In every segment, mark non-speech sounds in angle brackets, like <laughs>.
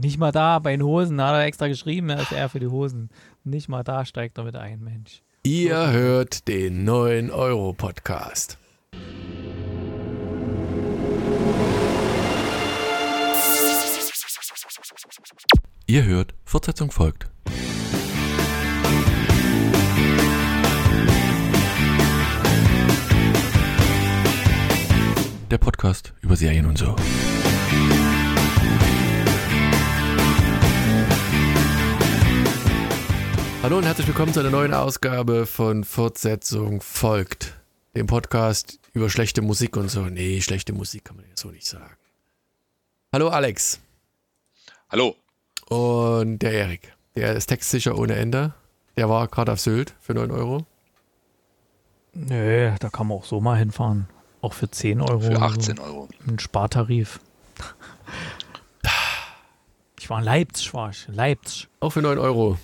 Nicht mal da, bei den Hosen, hat er extra geschrieben, er ist eher für die Hosen. Nicht mal da steigt er mit ein, Mensch. Ihr hört den 9-Euro-Podcast. Ihr hört, Fortsetzung folgt. Der Podcast über Serien und so. Hallo und herzlich willkommen zu einer neuen Ausgabe von Fortsetzung folgt. Dem Podcast über schlechte Musik und so. Nee, schlechte Musik kann man ja so nicht sagen. Hallo Alex. Hallo. Und der Erik. Der ist textsicher ohne Ende. Der war gerade auf Sylt für 9 Euro. Nö, da kann man auch so mal hinfahren. Auch für 10 Euro. Für oder 18 so. Euro. Ein Spartarif. <laughs> Ich war in Leipzig, war ich. Leipzig. Auch für 9 Euro.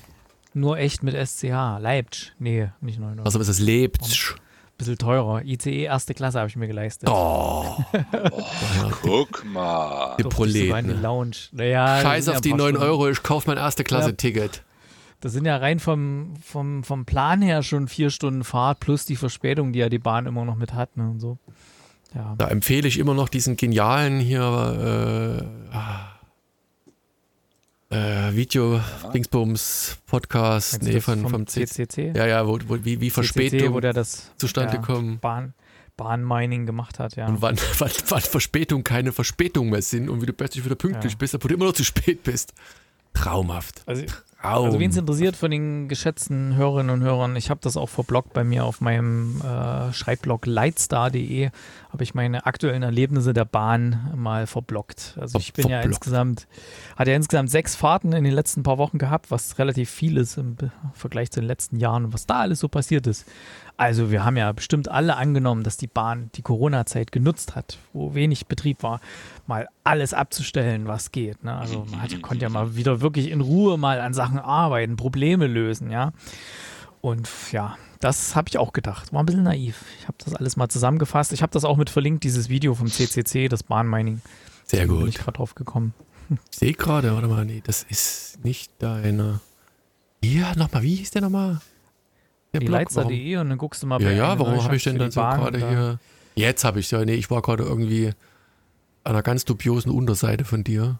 Nur echt mit SCH. Leipzig. Nee, nicht 9 Euro. Also ist es Leipzig. Bisschen teurer. ICE erste Klasse habe ich mir geleistet. Oh. <laughs> Guck mal. Die in die Proleten. Lounge. Naja, Scheiß auf ja die ein paar 9 Stunden. Euro, ich kauf mein erste Klasse-Ticket. Das sind ja rein vom, vom, vom Plan her schon vier Stunden Fahrt plus die Verspätung, die ja die Bahn immer noch mit hat ne, und so. Ja. Da empfehle ich immer noch diesen genialen hier äh, ah, äh, Video Dingsbums Podcast, nee, von, vom CCC. Ja, ja, wo, wo, wie, wie Verspätung wo der das zustande ja, kommen. Bahn, Bahnmining gemacht hat, ja. Und wann, <laughs> wann, wann Verspätung keine Verspätung mehr sind und wie du plötzlich wieder pünktlich Ja. bist, obwohl du immer noch zu spät bist. Traumhaft. Also, Also wen es interessiert von den geschätzten Hörerinnen und Hörern, ich habe das auch verbloggt bei mir auf meinem äh, Schreibblog lightstar.de, habe ich meine aktuellen Erlebnisse der Bahn mal verbloggt. Also ich bin ja verbloggt. insgesamt, hatte ja insgesamt sechs Fahrten in den letzten paar Wochen gehabt, was relativ viel ist im Vergleich zu den letzten Jahren was da alles so passiert ist. Also wir haben ja bestimmt alle angenommen, dass die Bahn die Corona-Zeit genutzt hat, wo wenig Betrieb war, mal alles abzustellen, was geht. Ne? Also man hatte, konnte ja mal wieder wirklich in Ruhe mal an Sachen arbeiten, Probleme lösen, ja. Und ja, das habe ich auch gedacht. War ein bisschen naiv. Ich habe das alles mal zusammengefasst. Ich habe das auch mit verlinkt, dieses Video vom CCC, das Bahnmining. Sehr Da bin ich gut. gerade drauf gekommen. <laughs> Ich sehe gerade, warte mal, nee, das ist nicht deine. Ja, nochmal, wie hieß der nochmal? Blog, Leitzer.de und dann guckst du mal Ja, bei ja, warum habe Neustadt ich denn dann so Bahn gerade da- hier. Jetzt habe ich ja, nee, ich war gerade irgendwie an einer ganz dubiosen Unterseite von dir.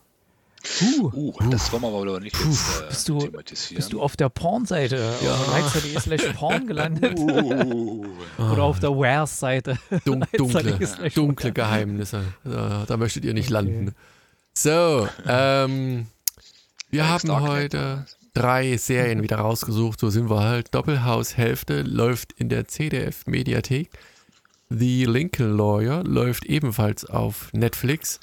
Uh, Uh, das wollen wir aber nicht jetzt äh, Bist du- thematisieren. bist du auf der Pornseite Ja. auf leitzer.de slash porn <laughs> gelandet? uh, <laughs> Oder auf der Wares-Seite? <laughs> Dun dunkle, Leitzer.de slash dunkle Geheimnisse. Da, da möchtet ihr nicht Okay. landen. So, ähm, wir Ja, haben heute. Drei Serien wieder rausgesucht. So sind wir halt. Doppelhaus Hälfte läuft in der CDF Mediathek. The Lincoln Lawyer läuft ebenfalls auf Netflix.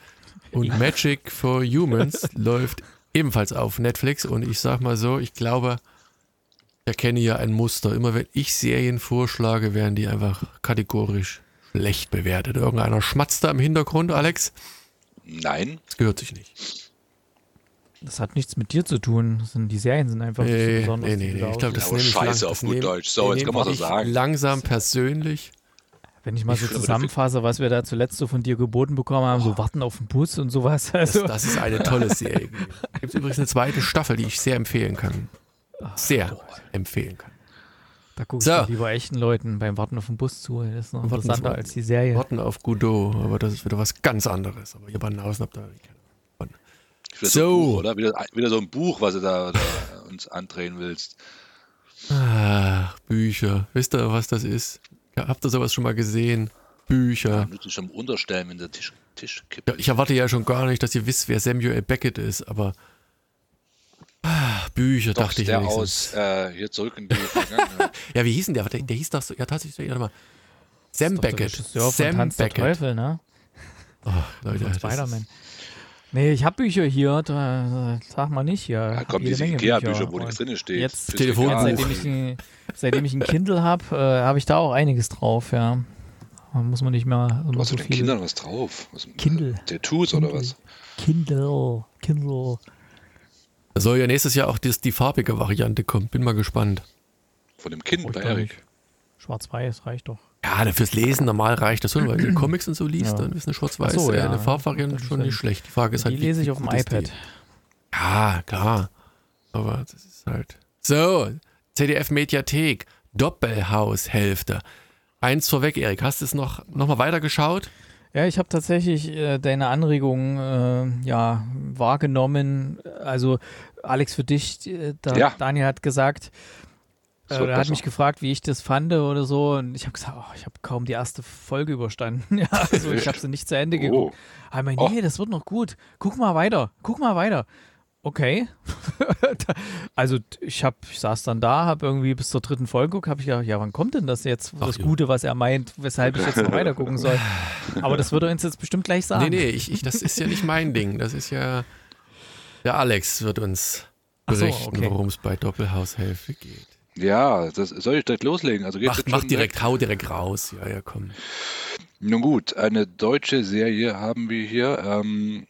Und Ja. Magic for Humans <laughs> läuft ebenfalls auf Netflix. Und ich sag mal so, ich glaube, ich erkenne hier ein Muster. Immer wenn ich Serien vorschlage, werden die einfach kategorisch schlecht bewertet. Irgendeiner schmatzt da im Hintergrund, Alex. Nein, Das gehört sich nicht. Das hat nichts mit dir zu tun. Das sind, die Serien sind einfach nicht so Nee, besonders. nee, nee, nee. Ich glaube, das nehme ich scheiße lang, auf das gut Deutsch. So, jetzt kann man das ich sagen. Langsam persönlich. Wenn ich mal so Ich zusammenfasse, was wir da zuletzt so von dir geboten bekommen haben, so warten auf den Bus und sowas. Das, Also, das ist eine tolle Serie. <laughs> Gibt es übrigens eine zweite Staffel, die ich sehr empfehlen kann. Sehr empfehlen kann. da gucke ich So. doch lieber echten Leuten beim Warten auf den Bus zu. Das ist noch Warten interessanter auf- als die Serie. Warten auf Godot, aber das ist wieder was ganz anderes. Aber ihr Banausen habt da nicht keine wieder so, So. Buch, oder? Wieder, wieder so ein Buch, was du da, da <laughs> uns andrehen willst. Ach, Bücher. Wisst ihr, was das ist? Ja, Habt ihr sowas schon mal gesehen? Bücher. Ja. Müssen schon unterstellen, wenn der Tisch, Tisch kippt. Ja, ich erwarte ja schon gar nicht, dass ihr wisst, wer Samuel Beckett ist, aber ah, Bücher Doch, dachte ich der wenigstens. aus äh, hier zurück in die <laughs> Vergangenheit. Ja, wie hieß denn der? Der, der hieß doch so, ja tatsächlich, warte mal. Sam Beckett. Sam Beckett. Teufel, ne? Oh, Leute, Spider-Man. Nee, ich habe Bücher hier, da, sag mal nicht hier. Kommen jede diese Menge Ikea-Bücher, wo nichts drin steht. Jetzt, Telefon- jetzt seitdem, ich, ein- seitdem ich ein Kindle habe, äh, habe ich da auch einiges drauf, ja. Da muss man nicht mehr so hast du den viel. Kindern was drauf? Was, Kindle. Tattoos oder was? Kindle, Kindle. Da soll ja nächstes Jahr auch das, die farbige Variante kommen. Bin mal gespannt. Von dem Kind bei Erik. nicht. Schwarz-Weiß reicht doch. Ja, na, fürs Lesen normal reicht das schon, weil du <clears throat> Comics und so liest, Ja. dann ist eine schwarz-weiß, so, äh, ja. eine Farbvariante schon nicht schlecht. Die Frage ist halt, Die wie lese ich auf dem ist die? iPad. Ja, klar. Aber das ist halt. So, ZDF-Mediathek, Doppelhaushälfte. Eins vorweg, Erik, hast du es noch, noch mal weitergeschaut? Ja, ich habe tatsächlich äh, deine Anregung äh, ja, wahrgenommen. Also, Alex, für dich, äh, da, Ja. Daniel hat gesagt, Es äh, er hat mich gefragt, wie ich das fand oder so. Und ich habe gesagt, oh, ich habe kaum die erste Folge überstanden. <laughs> ja, also ich habe sie nicht zu Ende geguckt. Oh, Aber Oh. nee, das wird noch gut. Guck mal weiter. Guck mal weiter. Okay. <laughs> Also ich hab, ich saß dann da, habe irgendwie bis zur dritten Folge geguckt, habe ich gedacht, ja, wann kommt denn das jetzt, Ach das ja. Gute, was er meint, weshalb ich jetzt noch <laughs> weiter gucken soll. Aber das wird er uns jetzt bestimmt gleich sagen. Nee, nee, ich, ich, das ist ja nicht mein Ding. Das ist ja. Der Alex wird uns Ach so, berichten, okay. worum es bei Doppelhaushälfte geht. Ja, das soll ich direkt loslegen. Also Mach, mach direkt, hau direkt raus. Ja, ja, komm. Nun gut, eine deutsche Serie haben wir hier. Ähm,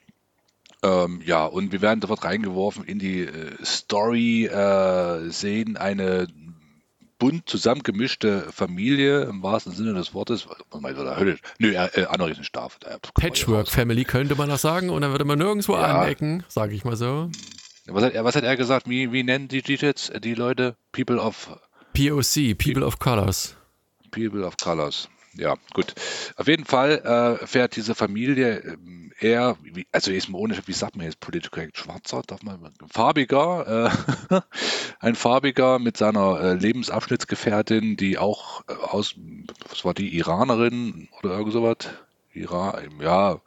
ähm, ja, und wir werden sofort reingeworfen in die äh, Story, äh, sehen eine bunt zusammengemischte Familie im wahrsten Sinne des Wortes. Da? Höllisch. Nö, äh, äh, Anna ist ein Staff. Da kann man ja Patchwork raus. Family könnte man noch sagen und dann würde man nirgendwo Ja. anecken, sage ich mal so. Was hat, er, was hat er gesagt? Wie, wie nennen die die jetzt die Leute? People of POC, People of Colors. People of Colors. Ja, gut. Auf jeden Fall äh, fährt diese Familie ähm, eher, wie, also jetzt mal ohne, wie sagt man jetzt politisch korrekt, schwarzer, darf man, farbiger, äh, <laughs> ein farbiger mit seiner äh, Lebensabschnittsgefährtin, die auch äh, aus, was war die, Iranerin oder irgend sowas? Iran, ja,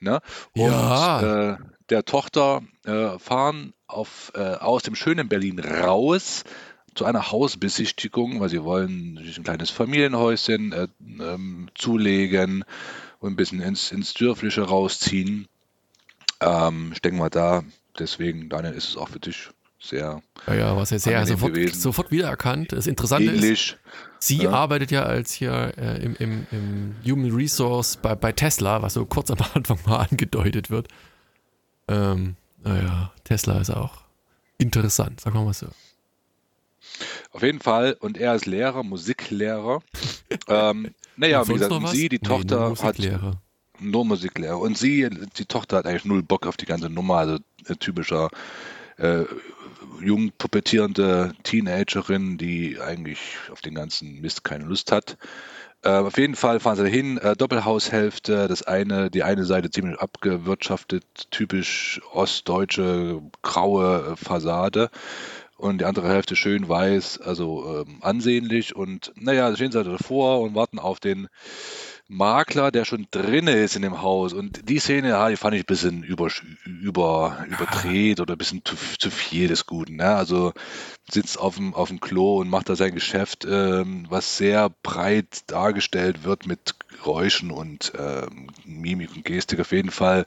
ne? Und Ja. Der Tochter äh, fahren auf, äh, aus dem schönen Berlin raus zu einer Hausbesichtigung, weil sie wollen sich ein kleines Familienhäuschen äh, ähm, zulegen und ein bisschen ins, ins Dörfliche rausziehen. Ähm, ich denke mal da, deswegen, Daniel, ist es auch für dich sehr Ja, ja, was jetzt sehr sofort, gewesen. sofort wiedererkannt. Das Interessante ist, ähnlich. sie Ja. arbeitet ja als hier äh, im, im, im Human Resource bei, bei Tesla, was so kurz am <laughs> Anfang mal angedeutet wird. Ähm, naja, Tesla ist auch interessant, sagen wir mal so. Auf jeden Fall, und er ist Lehrer, Musiklehrer. <laughs> ähm, naja, wie gesagt, sie, die Nee, nur Tochter, hat Musiklehrer. Nur Musiklehrer. Und sie, die Tochter hat eigentlich null Bock auf die ganze Nummer, also äh, typischer äh, jung pubertierende Teenagerin, die eigentlich auf den ganzen Mist keine Lust hat. Äh, auf jeden Fall fahren sie dahin, äh, Doppelhaushälfte, das eine, die eine Seite ziemlich abgewirtschaftet, typisch ostdeutsche graue äh, Fassade. Und die andere Hälfte schön weiß, also ähm, ansehnlich. Und naja, stehen sie davor und warten auf den Makler, der schon drinne ist in dem Haus. Und die Szene, ja, die fand ich ein bisschen über, über, überdreht oder ein bisschen zu, zu viel des Guten. Ne? Also sitzt auf dem, auf dem Klo und macht da sein Geschäft, ähm, was sehr breit dargestellt wird mit Geräuschen und ähm, Mimik und Gestik. Auf jeden Fall,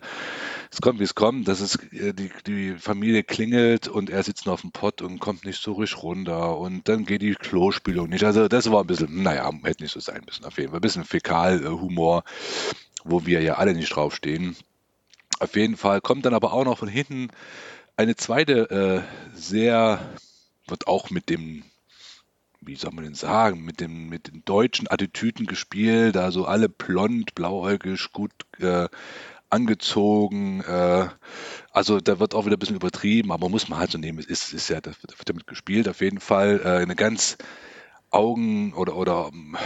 es kommt, wie es kommt. Das ist, äh, die, die Familie klingelt und er sitzt nur auf dem Pott und kommt nicht so ruhig runter. Und dann geht die Klospülung nicht. Also das war ein bisschen, naja, hätte nicht so sein müssen. Auf jeden Fall ein bisschen Fäkalhumor, wo wir ja alle nicht draufstehen. Auf jeden Fall kommt dann aber auch noch von hinten eine zweite, äh, sehr, wird auch mit dem, wie soll man denn sagen, mit, dem, mit den deutschen Attitüden gespielt, also alle blond, blauäugig, gut äh, angezogen. Äh, also da wird auch wieder ein bisschen übertrieben, aber muss man halt so nehmen. Es ist, ist ja, da wird, da wird damit gespielt. Auf jeden Fall äh, eine ganz Augen oder, oder ähm,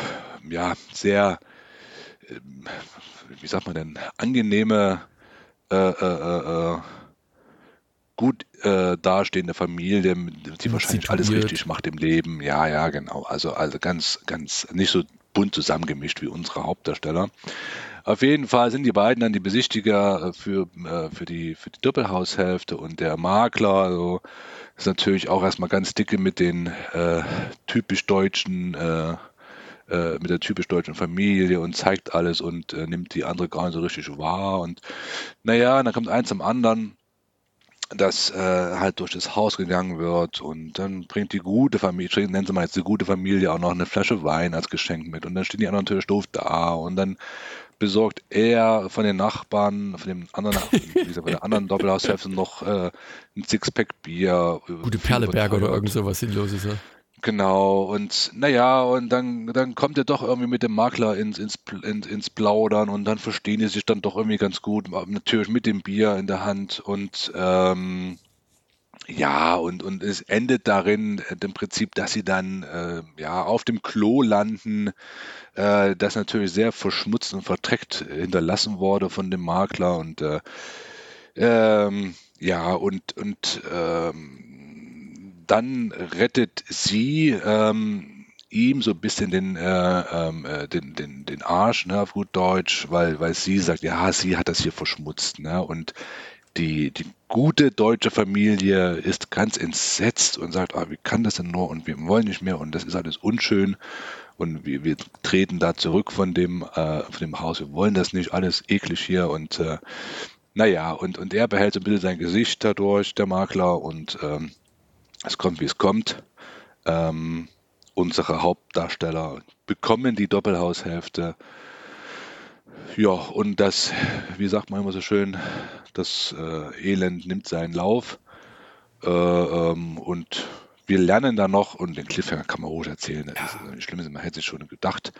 ja, sehr, ähm, wie sagt man denn, angenehme, äh, äh, äh, äh, gut äh, dastehende Familie, die wahrscheinlich alles richtig macht im Leben. Ja, ja, genau. Also, also ganz, ganz nicht so bunt zusammengemischt wie unsere Hauptdarsteller. Auf jeden Fall sind die beiden dann die Besichtiger äh, für, äh, für, die, für die Doppelhaushälfte und der Makler. Also ist natürlich auch erstmal ganz dicke mit den äh, typisch deutschen, äh, äh, mit der typisch deutschen Familie und zeigt alles und äh, nimmt die andere gar nicht so richtig wahr. Und naja, dann kommt eins zum anderen dass äh, halt durch das Haus gegangen wird und dann bringt die gute Familie, nennen sie mal jetzt die gute Familie auch noch eine Flasche Wein als Geschenk mit und dann stehen die anderen natürlich doof da und dann besorgt er von den Nachbarn, von dem anderen, <laughs> wie gesagt, von der anderen Doppelhaushälfte noch äh, ein Sixpack Bier. äh, Gute viel Perleberger oder irgend sowas Sinnloses. Ja. Genau, und naja, und dann, dann kommt er doch irgendwie mit dem Makler ins, ins, ins, ins Plaudern und dann verstehen die sich dann doch irgendwie ganz gut, natürlich mit dem Bier in der Hand und ähm, ja, und, und es endet darin äh, im Prinzip, dass sie dann äh, ja auf dem Klo landen, äh, das natürlich sehr verschmutzt und verdreckt hinterlassen wurde von dem Makler und äh, ähm, ja, und, und ähm, dann rettet sie ähm, ihm so ein bisschen den, äh, ähm, äh, den, den, den Arsch, ne, auf gut Deutsch, weil, weil sie sagt, ja, sie hat das hier verschmutzt, ne, und die, die gute deutsche Familie ist ganz entsetzt und sagt, ah, wie kann das denn nur und wir wollen nicht mehr und das ist alles unschön und wir, wir treten da zurück von dem, äh, von dem Haus, wir wollen das nicht, alles eklig hier und äh, naja, und, und er behält so ein bisschen sein Gesicht dadurch, der Makler, und ähm, es kommt, wie es kommt. Ähm, unsere Hauptdarsteller bekommen die Doppelhaushälfte ja, und das, wie sagt man immer so schön, das äh, Elend nimmt seinen Lauf. Äh, ähm, und wir lernen dann noch, und den Cliffhanger kann man ruhig erzählen, das ist nicht schlimm, man hätte sich schon gedacht,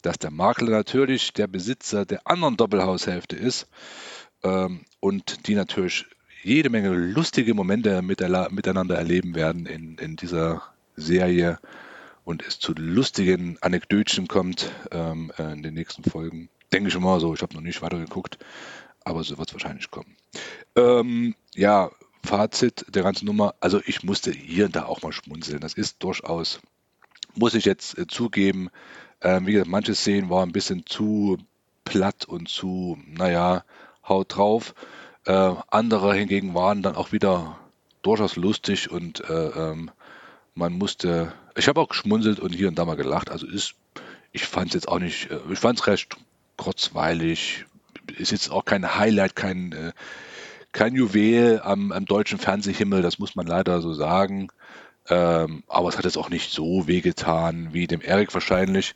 dass der Makler natürlich der Besitzer der anderen Doppelhaushälfte ist ähm, und die natürlich jede Menge lustige Momente miteinander erleben werden in, in dieser Serie und es zu lustigen Anekdötchen kommt ähm, äh, in den nächsten Folgen. Denke ich immer so, ich habe noch nicht weiter geguckt, aber so wird es wahrscheinlich kommen. Ähm, ja, Fazit der ganzen Nummer, also ich musste hier und da auch mal schmunzeln. Das ist durchaus, muss ich jetzt äh, zugeben, äh, wie gesagt, manche Szenen waren ein bisschen zu platt und zu, naja, haut drauf. Äh, andere hingegen waren dann auch wieder durchaus lustig und äh, ähm, man musste, ich habe auch geschmunzelt und hier und da mal gelacht. Also ist, ich fand es jetzt auch nicht, äh, ich fand es recht kurzweilig. Ist jetzt auch kein Highlight, kein, äh, kein Juwel am, am deutschen Fernsehhimmel, das muss man leider so sagen. Ähm, aber es hat jetzt auch nicht so wehgetan wie dem Erik wahrscheinlich.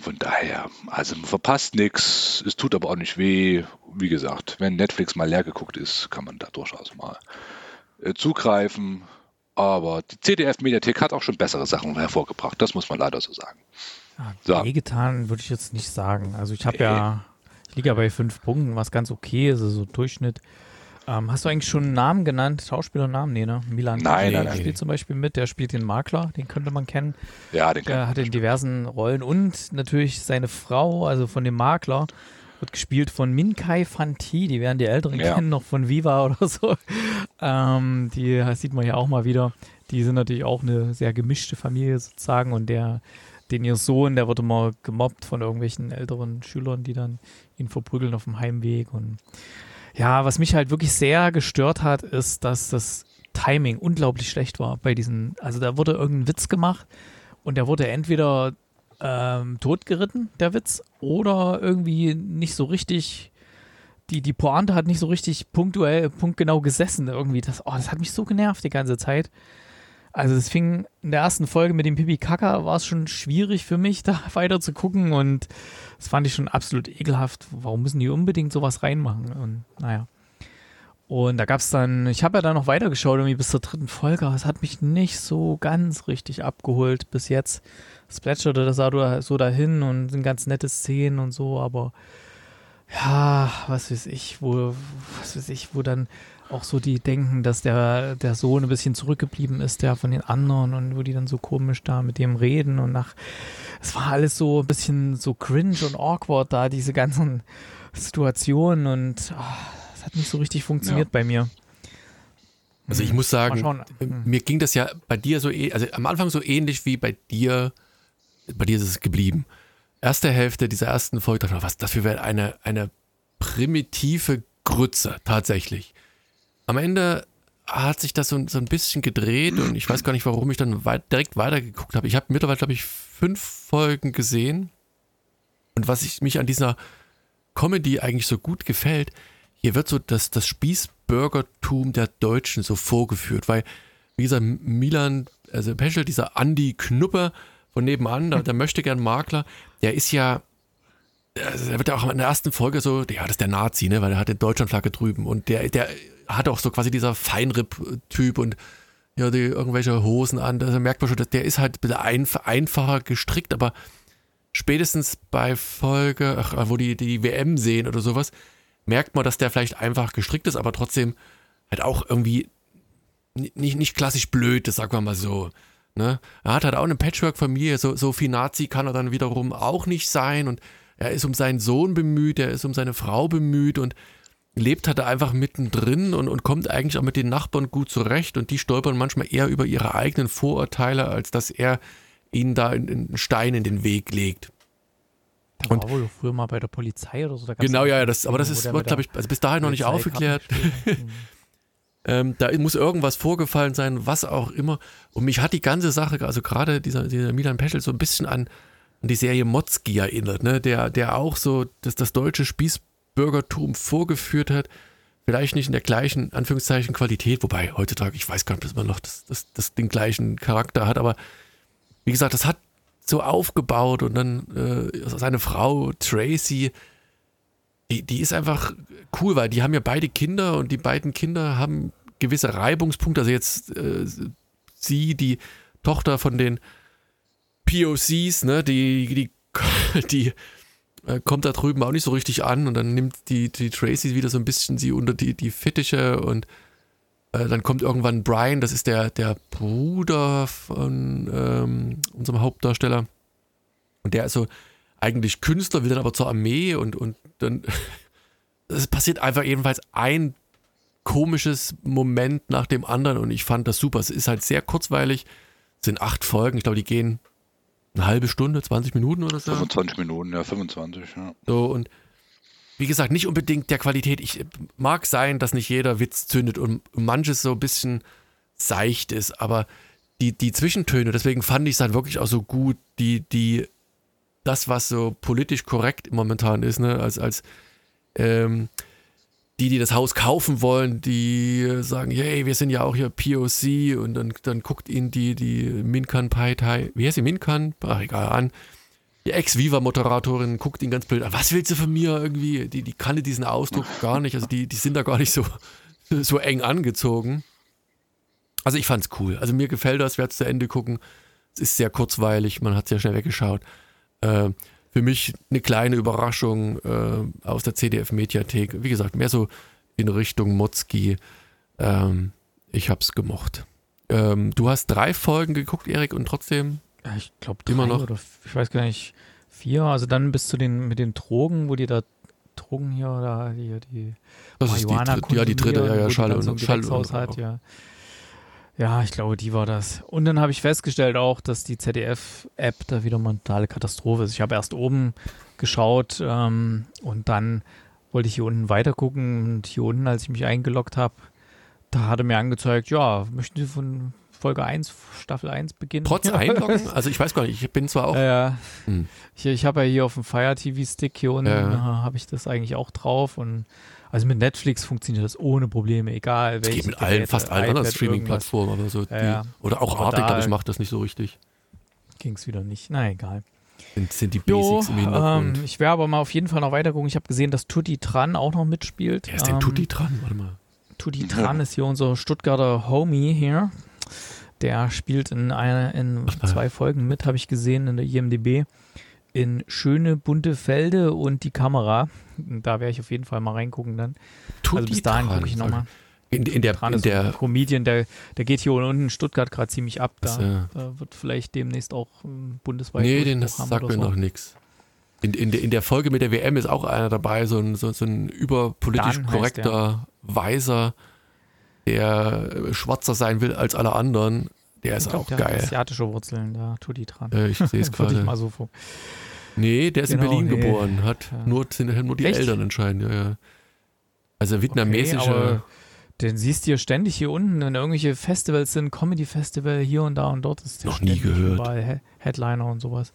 Von daher, also man verpasst nichts, es tut aber auch nicht weh. Wie gesagt, wenn Netflix mal leer geguckt ist, kann man da durchaus mal äh, zugreifen. Aber die CDF-Mediathek hat auch schon bessere Sachen hervorgebracht, das muss man leider so sagen. Ja, so. Wehgetan würde ich jetzt nicht sagen. Also ich habe ja, ich liege ja bei fünf Punkten, was ganz okay ist, also Durchschnitt. Ähm, hast du eigentlich schon einen Namen genannt? Schauspielernamen? Nee, ne? Milan nein, nein, nein. spielt zum Beispiel mit, der spielt den Makler, den könnte man kennen. Ja, den Der hat in diversen Rollen und natürlich seine Frau, also von dem Makler, wird gespielt von Minkai Fanti, die werden die Älteren ja. kennen, noch von Viva <laughs> oder so. Ähm, die sieht man ja auch mal wieder. Die sind natürlich auch eine sehr gemischte Familie sozusagen und der den ihr Sohn, der wird immer gemobbt von irgendwelchen älteren Schülern, die dann ihn verprügeln auf dem Heimweg. Und ja, was mich halt wirklich sehr gestört hat, ist, dass das Timing unglaublich schlecht war bei diesen, also da wurde irgendein Witz gemacht und der wurde entweder ähm, totgeritten, der Witz, oder irgendwie nicht so richtig, die, die Pointe hat nicht so richtig punktuell, punktgenau gesessen irgendwie. Das, oh, das hat mich so genervt die ganze Zeit. Also es fing in der ersten Folge mit dem Pipi Kaka, war es schon schwierig für mich, <laughs> da weiter zu gucken und das fand ich schon absolut ekelhaft. Warum müssen die unbedingt sowas reinmachen? Und naja. Und da gab es dann, ich habe ja da noch weitergeschaut, irgendwie bis zur dritten Folge, es hat mich nicht so ganz richtig abgeholt bis jetzt. Es plätscherte das so dahin und sind ganz nette Szenen und so, aber ja, was weiß ich, wo, was weiß ich, wo dann auch so die denken, dass der, der Sohn ein bisschen zurückgeblieben ist, der von den anderen und wo die dann so komisch da mit dem reden und nach, es war alles so ein bisschen so cringe und awkward da, diese ganzen Situationen und oh, hat nicht so richtig funktioniert ja. bei mir. Also ich muss sagen, hm. mir ging das ja bei dir so, e, also am Anfang so ähnlich wie bei dir, bei dir ist es geblieben. Erste Hälfte dieser ersten Folge, was das für eine, eine primitive Grütze, tatsächlich am Ende hat sich das so, so, ein bisschen gedreht und ich weiß gar nicht, warum ich dann weit, direkt weitergeguckt habe. Ich habe mittlerweile, glaube ich, fünf Folgen gesehen. Und was ich, mich an dieser Comedy eigentlich so gut gefällt, hier wird so das, das Spießbürgertum der Deutschen so vorgeführt, weil, wie gesagt, Milan, also Peschel, dieser Andi Knuppe von nebenan, der, der möchte gern Makler, der ist ja also er wird ja auch in der ersten Folge so, ja, das ist der Nazi, ne, weil er hat die Deutschlandflagge drüben und der, der hat auch so quasi dieser Feinripp-Typ und ja, die irgendwelche Hosen an. Da merkt man schon, der ist halt ein bisschen einf einfacher gestrickt, aber spätestens bei Folge, ach, wo die die WM sehen oder sowas, merkt man, dass der vielleicht einfach gestrickt ist, aber trotzdem halt auch irgendwie nicht, nicht klassisch blöd, das sagen wir mal so. Ne? Er hat halt auch eine Patchwork-Familie, so, so viel Nazi kann er dann wiederum auch nicht sein und er ist um seinen Sohn bemüht, er ist um seine Frau bemüht und lebt halt einfach mittendrin und, und kommt eigentlich auch mit den Nachbarn gut zurecht und die stolpern manchmal eher über ihre eigenen Vorurteile, als dass er ihnen da einen Stein in den Weg legt. Der und war wohl früher mal bei der Polizei oder so. genau, ja, das, aber das ist, glaube ich, also bis dahin noch nicht aufgeklärt. <laughs> ähm, da muss irgendwas vorgefallen sein, was auch immer. Und mich hat die ganze Sache, also gerade dieser, dieser Milan Peschel, so ein bisschen an, an die Serie Motzki erinnert, ne? der, der auch so das, das deutsche Spießbürgertum vorgeführt hat. Vielleicht nicht in der gleichen, Anführungszeichen, Qualität, wobei heutzutage, ich weiß gar nicht, dass man noch das, das, das den gleichen Charakter hat, aber wie gesagt, das hat so aufgebaut und dann äh, seine Frau Tracy, die, die ist einfach cool, weil die haben ja beide Kinder und die beiden Kinder haben gewisse Reibungspunkte. Also jetzt äh, sie, die Tochter von den POCs, ne, die, die, <laughs> die äh, kommt da drüben auch nicht so richtig an und dann nimmt die, die Tracy wieder so ein bisschen sie unter die, die Fittiche und äh, dann kommt irgendwann Brian, das ist der, der Bruder von ähm, unserem Hauptdarsteller. Und der ist so eigentlich Künstler, will dann aber zur Armee und, und dann <laughs> es passiert einfach jedenfalls ein komisches Moment nach dem anderen und ich fand das super. Es ist halt sehr kurzweilig, es sind acht Folgen, ich glaube, die gehen eine halbe Stunde, 20 Minuten oder so. 25 Minuten, ja, 25, ja. So und wie gesagt, nicht unbedingt der Qualität. Ich mag sein, dass nicht jeder Witz zündet und manches so ein bisschen seicht ist, aber die, die Zwischentöne, deswegen fand ich es halt wirklich auch so gut, die, die, das, was so politisch korrekt momentan ist, ne, als, als ähm, die, die das Haus kaufen wollen, die sagen, hey, wir sind ja auch hier POC und dann, dann guckt ihnen die, die Minkan Partei, wie heißt sie, Minkan? Ach, egal, an die Ex-Viva-Moderatorin guckt ihn ganz blöd an. Was willst du von mir irgendwie? Die, die kannte diesen Ausdruck gar nicht. Also die, die sind da gar nicht so, <laughs> so eng angezogen. Also ich fand's cool. Also mir gefällt das, werde es zu Ende gucken. Es ist sehr kurzweilig, man hat sehr schnell weggeschaut. Äh, für mich eine kleine Überraschung äh, aus der CDF-Mediathek. Wie gesagt, mehr so in Richtung Motzki. Ähm, ich hab's gemocht. Ähm, du hast drei Folgen geguckt, Erik, und trotzdem ja, ich glaube immer noch. Oder ich weiß gar nicht, vier. Also dann bis zu den mit den Drogen, wo die da Drogen hier oder die, die das Marihuana ist die, ja, die dritte, ja, ja, Schall so und Schall und hat, ja. Ja, ich glaube, die war das. Und dann habe ich festgestellt auch, dass die ZDF-App da wieder mal eine totale Katastrophe ist. Ich habe erst oben geschaut ähm, und dann wollte ich hier unten weiter gucken und hier unten, als ich mich eingeloggt habe, da hatte mir angezeigt, ja, möchten Sie von Folge 1, Staffel 1 beginnen. Trotz <laughs> Einloggen? Also ich weiß gar nicht, ich bin zwar auch. Ja, hm. ich, ich habe ja hier auf dem Fire TV Stick hier unten, ja. habe ich das eigentlich auch drauf und also mit Netflix funktioniert das ohne Probleme, egal welche. Geht mit allen, fast allen anderen Streaming-Plattformen, aber so. Ja, oder auch Arte, glaube ich, macht das nicht so richtig. Ging es wieder nicht. Na egal. Sind, sind die Basics jo, im Hintergrund. Ähm, ich werde aber mal auf jeden Fall noch weiter gucken. Ich habe gesehen, dass Tutti Tran auch noch mitspielt. Wer ist denn ähm, Tutti Tran? Warte mal. Tutti Tran ist hier unser Stuttgarter Homie hier. Der spielt in, einer, in zwei Folgen mit, habe ich gesehen in der IMDB. In Schöne bunte Felde und die Kamera. Da werde ich auf jeden Fall mal reingucken dann. Tut also bis dahin gucke ich nochmal. In, in der, in der Comedian, der, der geht hier unten in Stuttgart gerade ziemlich ab. Da, ja. da, wird vielleicht demnächst auch ähm, bundesweit. Nee, den das sagt mir so. noch nichts. In, in, in der Folge mit der WM ist auch einer dabei, so ein, so, so ein überpolitisch korrekter, weiser der schwarzer sein will als alle anderen, der ist glaub, auch der geil. Hat asiatische Wurzeln, da tut die dran. Äh, ich sehe <laughs> es gerade. mal so vor. Nee, der ist genau, in Berlin nee. geboren, hat ja. nur, sind nur die Echt? Eltern entscheiden, ja, ja. Also vietnamesische. Okay, den siehst du hier ständig hier unten, wenn irgendwelche Festivals sind, Comedy-Festival hier und da und dort. Ist Noch nie gehört. He Headliner und sowas.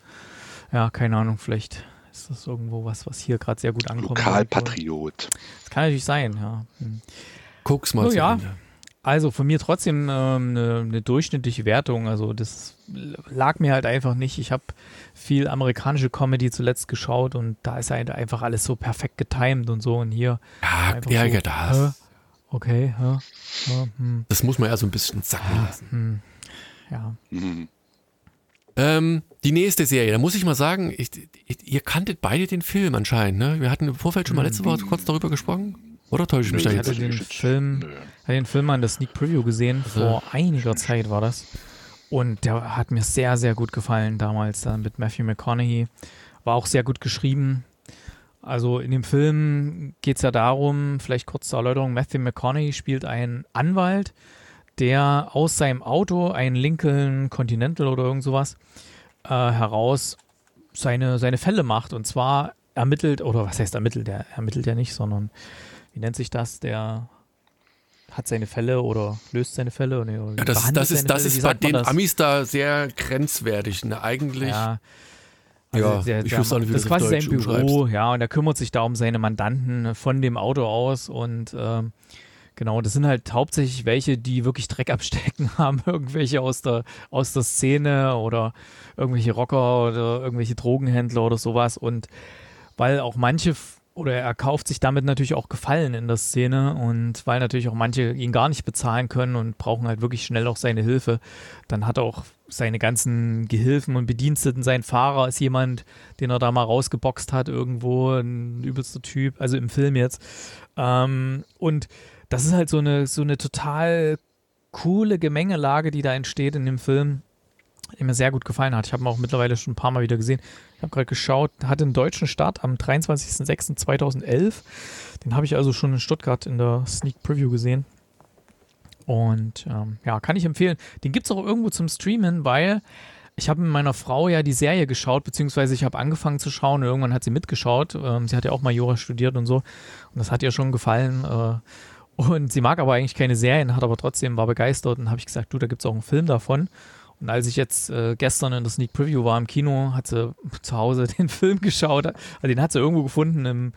Ja, keine Ahnung, vielleicht ist das irgendwo was, was hier gerade sehr gut ankommt. Lokalpatriot. Das kann natürlich sein, ja. Hm. Guck's mal so, ja. Ende. Also von mir trotzdem ähm, eine, eine, durchschnittliche Wertung. Also das lag mir halt einfach nicht. Ich habe viel amerikanische Comedy zuletzt geschaut und da ist halt einfach alles so perfekt getimed und so. Und hier ja, ja, so, das. Okay, ja. ja hm. Das muss man ja so ein bisschen sacken lassen. Hm. Ja. Mhm. Ähm, die nächste Serie, da muss ich mal sagen, ich, ich, ihr kanntet beide den Film anscheinend, ne? Wir hatten im Vorfeld schon mal letzte Woche kurz darüber gesprochen. Oder täusche ich mich da Ich jetzt? hatte den Film, Nö. hatte den Film an der Sneak Preview gesehen, vor einiger Zeit war das. Und der hat mir sehr, sehr gut gefallen damals dann mit Matthew McConaughey. War auch sehr gut geschrieben. Also in dem Film geht es ja darum, vielleicht kurz zur Erläuterung, Matthew McConaughey spielt einen Anwalt, der aus seinem Auto, ein Lincoln Continental oder irgend sowas, äh, heraus seine, seine Fälle macht. Und zwar ermittelt, oder was heißt ermittelt? Der ermittelt ja nicht, sondern wie nennt sich das? Der hat seine Fälle oder löst seine Fälle. Oder Ja, das, behandelt das ist, seine das Fälle. Ist bei den das? Amis da sehr grenzwertig. Ne? Eigentlich, Ja. Ja, Also der, ich der, wüsste auch nicht, wie das ist quasi sein Büro, ja, und er kümmert sich da um seine Mandanten von dem Auto aus und ähm, genau, das sind halt hauptsächlich welche, die wirklich Dreck abstecken <laughs> haben, irgendwelche aus der, aus der Szene oder irgendwelche Rocker oder irgendwelche Drogenhändler oder sowas und weil auch manche oder er kauft sich damit natürlich auch Gefallen in der Szene und weil natürlich auch manche ihn gar nicht bezahlen können und brauchen halt wirklich schnell auch seine Hilfe, dann hat auch seine ganzen Gehilfen und Bediensteten, sein Fahrer ist jemand, den er da mal rausgeboxt hat irgendwo, ein übelster Typ, also im Film jetzt. Ähm, und das ist halt so eine, so eine total coole Gemengelage, die da entsteht in dem Film, die mir sehr gut gefallen hat. Ich habe ihn auch mittlerweile schon ein paar Mal wieder gesehen. Ich habe gerade geschaut, hatte einen deutschen Start am 23.06.2011. Den habe ich also schon in Stuttgart in der Sneak Preview gesehen. Und ähm, ja, kann ich empfehlen. Den gibt es auch irgendwo zum Streamen, weil ich habe mit meiner Frau ja die Serie geschaut, beziehungsweise ich habe angefangen zu schauen irgendwann hat sie mitgeschaut. Ähm, sie hat ja auch mal Jura studiert und so. Und das hat ihr schon gefallen. Äh, und sie mag aber eigentlich keine Serien, hat aber trotzdem, war begeistert und habe ich gesagt, du, da gibt es auch einen Film davon. Und als ich jetzt äh, gestern in der Sneak Preview war im Kino, hat sie zu Hause <laughs> den Film geschaut. Also den hat sie irgendwo gefunden im,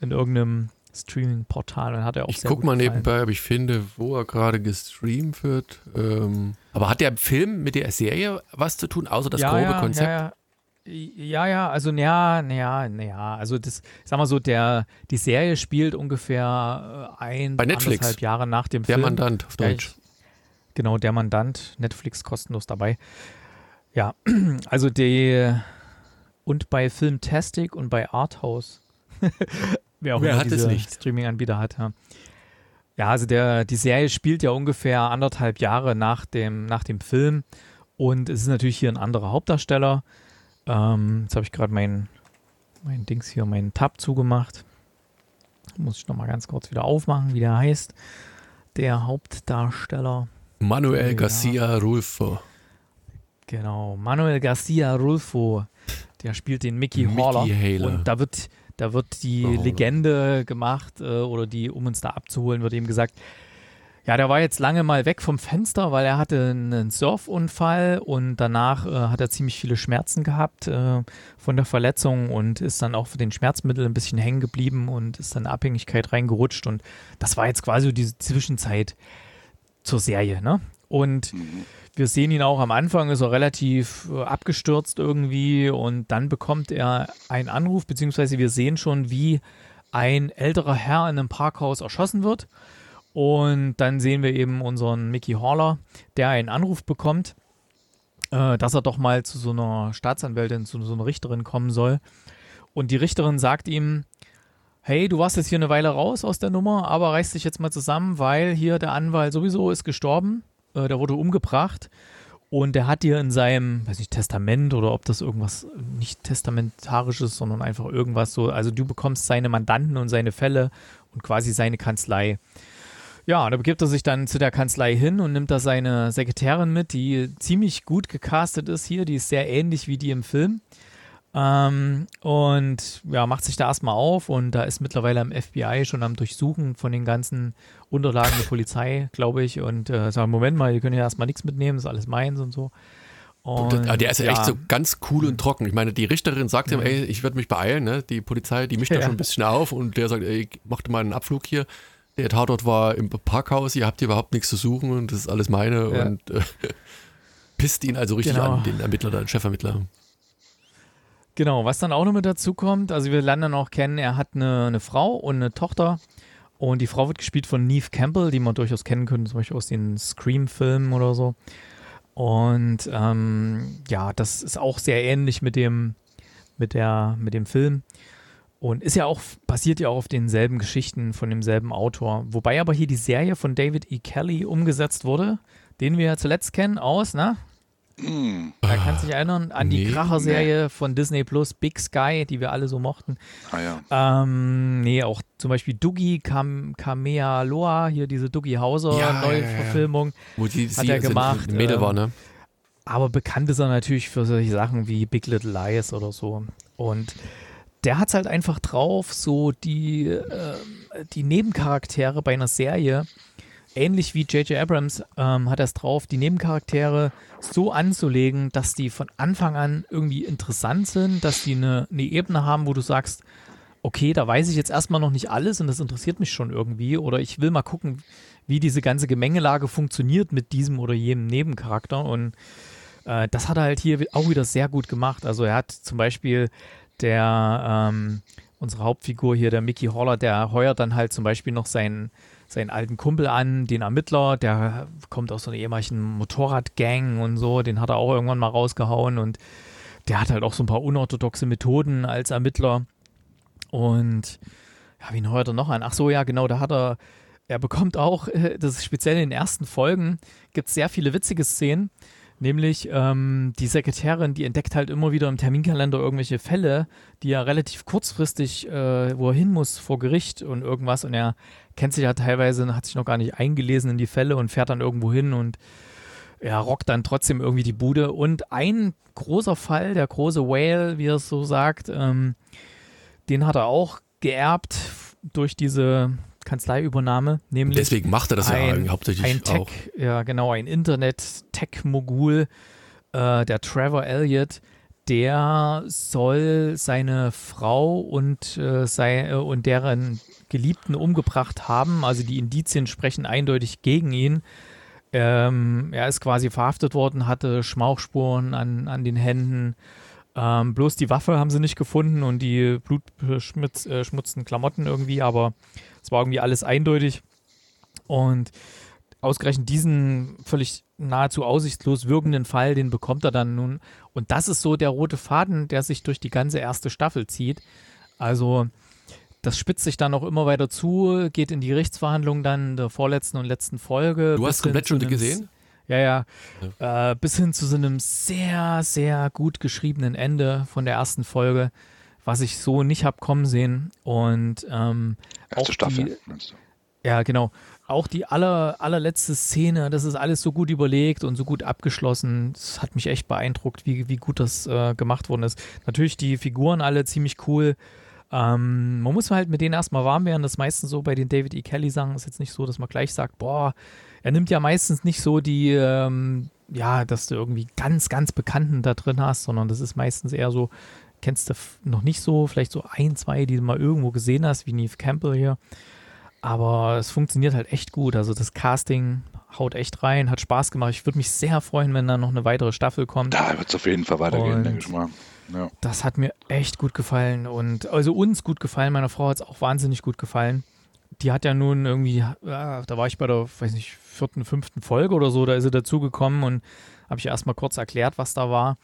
in irgendeinem Streaming-Portal und hat er auch ich sehr guck gut mal gefallen. nebenbei, ob ich finde, wo er gerade gestreamt wird. Ähm, aber hat der Film mit der Serie was zu tun, außer das ja, grobe ja, Konzept? Ja, ja. ja, also ja, ja, ja, also das, sag mal so, der, die Serie spielt ungefähr äh, ein, Bei Netflix. anderthalb Jahre nach dem Der Film. Mandant auf Deutsch. Genau, der Mandant, Netflix kostenlos dabei. Ja, <clears throat> also die und bei Filmtastic und bei Arthouse. <laughs> Wer auch Wer immer hat es diese nicht? Streaming-Anbieter hat. Ja. ja, also der, die Serie spielt ja ungefähr anderthalb Jahre nach dem, nach dem Film und es ist natürlich hier ein anderer Hauptdarsteller. Ähm, jetzt habe ich gerade mein, mein Dings hier, meinen Tab zugemacht. Muss ich nochmal ganz kurz wieder aufmachen, wie der heißt. Der Hauptdarsteller. Manuel Ja. Garcia Rulfo. Genau, Manuel Garcia Rulfo, der spielt den Mickey, Mickey Haller. Haler. Und da wird, da wird die Haller. Legende gemacht, äh, oder die, um uns da abzuholen, wird ihm gesagt, ja, der war jetzt lange mal weg vom Fenster, weil er hatte einen Surfunfall und danach äh, hat er ziemlich viele Schmerzen gehabt äh, von der Verletzung und ist dann auch für den Schmerzmittel ein bisschen hängen geblieben und ist dann in Abhängigkeit reingerutscht. Und das war jetzt quasi diese Zwischenzeit zur Serie, ne? Und Mhm. wir sehen ihn auch am Anfang, ist er relativ äh, abgestürzt irgendwie und dann bekommt er einen Anruf, beziehungsweise wir sehen schon, wie ein älterer Herr in einem Parkhaus erschossen wird. Und dann sehen wir eben unseren Mickey Haller, der einen Anruf bekommt, äh, dass er doch mal zu so einer Staatsanwältin, zu so einer Richterin kommen soll. Und die Richterin sagt ihm, hey, du warst jetzt hier eine Weile raus aus der Nummer, aber reiß dich jetzt mal zusammen, weil hier der Anwalt sowieso ist gestorben, äh, der wurde umgebracht und der hat dir in seinem, weiß nicht, Testament oder ob das irgendwas nicht testamentarisches, sondern einfach irgendwas so, also du bekommst seine Mandanten und seine Fälle und quasi seine Kanzlei. Ja, da begibt er sich dann zu der Kanzlei hin und nimmt da seine Sekretärin mit, die ziemlich gut gecastet ist hier, die ist sehr ähnlich wie die im Film. Ähm, und ja, macht sich da erstmal auf und da ist mittlerweile am FBI schon am Durchsuchen von den ganzen Unterlagen der Polizei, glaube ich. Und äh, sagen, Moment mal, ihr könnt ja erstmal nichts mitnehmen, ist alles meins und so. Und, ah, der ist ja, echt so ganz cool und trocken. Ich meine, die Richterin sagt ihm, ey, ich werde mich beeilen, ne? Die Polizei, die mischt da Ja. schon ein bisschen auf und der sagt, ey, macht mal einen Abflug hier. Der Tatort war im Parkhaus, ihr habt hier überhaupt nichts zu suchen und das ist alles meine Ja. und äh, <laughs> pisst ihn also richtig Genau. an, den Ermittler, den Chefermittler. Genau, was dann auch noch mit dazu kommt, also wir lernen dann auch kennen, er hat eine, eine Frau und eine Tochter Und die Frau wird gespielt von Neve Campbell, die man durchaus kennen könnte, zum Beispiel aus den Scream-Filmen oder so. Und ähm, ja, das ist auch sehr ähnlich mit dem, mit der, mit dem Film. Und ist ja auch, basiert ja auch auf denselben Geschichten von demselben Autor. Wobei aber hier die Serie von David E. Kelly umgesetzt wurde, den wir ja zuletzt kennen aus, ne? Hm. Da kannst du dich erinnern an die Nee. Kracher-Serie von Disney Plus, Big Sky, die wir alle so mochten. Ah ja. Ähm, nee, auch zum Beispiel Dougie Kam Kamea Loa, hier diese Dougie Hauser Ja, ja, Neuverfilmung. Wo die, Hat sie er gemacht, Mädel ähm, war, ne? Aber bekannt ist er natürlich für solche Sachen wie Big Little Lies oder so. Und der hat es halt einfach drauf, so die, äh, die Nebencharaktere bei einer Serie, ähnlich wie J.J. Abrams, ähm, hat er es drauf, die Nebencharaktere so anzulegen, dass die von Anfang an irgendwie interessant sind, dass die eine, eine Ebene haben, wo du sagst, okay, da weiß ich jetzt erstmal noch nicht alles und das interessiert mich schon irgendwie. Oder ich will mal gucken, wie diese ganze Gemengelage funktioniert mit diesem oder jenem Nebencharakter. Und äh, das hat er halt hier auch wieder sehr gut gemacht. Also er hat zum Beispiel der, ähm, unsere Hauptfigur hier, der Mickey Holler, der heuert dann halt zum Beispiel noch seinen, seinen alten Kumpel an, den Ermittler, der kommt aus so einer ehemaligen Motorradgang und so, den hat er auch irgendwann mal rausgehauen und der hat halt auch so ein paar unorthodoxe Methoden als Ermittler. Und ja, wen heuert er noch an? Ach so, ja, genau, da hat er, er bekommt auch, <laughs> das ist speziell in den ersten Folgen, gibt es sehr viele witzige Szenen. Nämlich ähm, die Sekretärin, die entdeckt halt immer wieder im Terminkalender irgendwelche Fälle, die er relativ kurzfristig, äh, wo er hin muss vor Gericht und irgendwas. Und er kennt sich ja teilweise, hat sich noch gar nicht eingelesen in die Fälle und fährt dann irgendwo hin und er rockt dann trotzdem irgendwie die Bude. Und ein großer Fall, der große Whale, wie er es so sagt, ähm, den hat er auch geerbt durch diese Kanzleiübernahme, nämlich Deswegen macht er das ja ein- eigentlich hauptsächlich ein Tech, auch. ja genau, ein Internet-Tech-Mogul, äh, der Trevor Elliott, der soll seine Frau und, äh, sei, äh, und deren Geliebten umgebracht haben. Also die Indizien sprechen eindeutig gegen ihn. Ähm, er ist quasi verhaftet worden, hatte Schmauchspuren an, an den Händen. Ähm, bloß die Waffe haben sie nicht gefunden und die blutbeschmutzten Klamotten irgendwie, aber es war irgendwie alles eindeutig. Und ausgerechnet diesen völlig nahezu aussichtslos wirkenden Fall, den bekommt er dann nun. Und das ist so der rote Faden, der sich durch die ganze erste Staffel zieht. Also das spitzt sich dann auch immer weiter zu, geht in die Gerichtsverhandlungen dann der vorletzten und letzten Folge. Du hast komplett schon gesehen? Ja, ja. Äh, bis hin zu so einem sehr, sehr gut geschriebenen Ende von der ersten Folge, was ich so nicht habe kommen sehen. Und ähm, Erste auch Staffel, Die, meinst du? ja, genau. Auch die aller, allerletzte Szene, das ist alles so gut überlegt und so gut abgeschlossen. Das hat mich echt beeindruckt, wie, wie gut das äh, gemacht worden ist. Natürlich die Figuren alle ziemlich cool. Ähm, man muss halt mit denen erstmal warm werden. Das ist meistens so bei den David E. Kelly Sachen. Ist jetzt nicht so, dass man gleich sagt, boah, er nimmt ja meistens nicht so die, ähm, ja, dass du irgendwie ganz, ganz Bekannten da drin hast, sondern das ist meistens eher so, kennst du noch nicht so, vielleicht so ein, zwei, die du mal irgendwo gesehen hast, wie Neve Campbell hier. Aber es funktioniert halt echt gut. Also das Casting haut echt rein, hat Spaß gemacht. Ich würde mich sehr freuen, wenn da noch eine weitere Staffel kommt. Da wird es auf jeden Fall weitergehen, Und- denke ich mal. Ja. Das hat mir echt gut gefallen und also uns gut gefallen. Meiner Frau hat es auch wahnsinnig gut gefallen. Die hat ja nun irgendwie, ja, da war ich bei der, weiß nicht, vierten, fünften Folge oder so, da ist sie dazugekommen und habe ich erstmal kurz erklärt, was da war.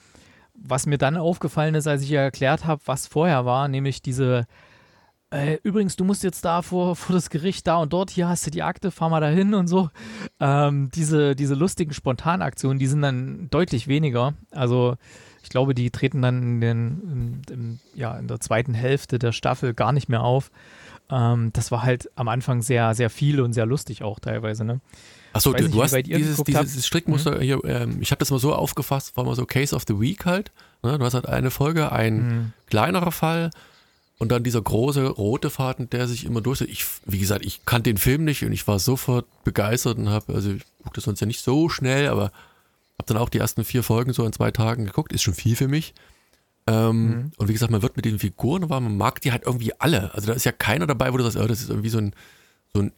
Was mir dann aufgefallen ist, als ich ihr erklärt habe, was vorher war, nämlich diese, äh, übrigens, du musst jetzt da vor, <laughs> vor das Gericht da und dort, hier hast du die Akte, fahr mal dahin und so. Ähm, diese, diese lustigen Spontanaktionen, die sind dann deutlich weniger. Also ich glaube, die treten dann in, den, in, im, ja, in der zweiten Hälfte der Staffel gar nicht mehr auf. Ähm, das war halt am Anfang sehr, sehr viel und sehr lustig auch teilweise. Ne? Achso, du, nicht, du hast dieses, dieses. Strickmuster hier, ähm, ich habe das mal so aufgefasst, war mal so Case of the Week halt. Ne? Du hast halt eine Folge, ein Mhm. kleinerer Fall und dann dieser große rote Faden, der sich immer durch. Ich, wie gesagt, ich kannte den Film nicht und ich war sofort begeistert und habe, also ich gucke das sonst ja nicht so schnell, aber habe dann auch die ersten vier Folgen so in zwei Tagen geguckt. Ist schon viel für mich. Ähm, Mhm. Und wie gesagt, man wird mit den Figuren warm, man mag die halt irgendwie alle. Also da ist ja keiner dabei, wo du sagst, oh, das ist irgendwie so ein, so ein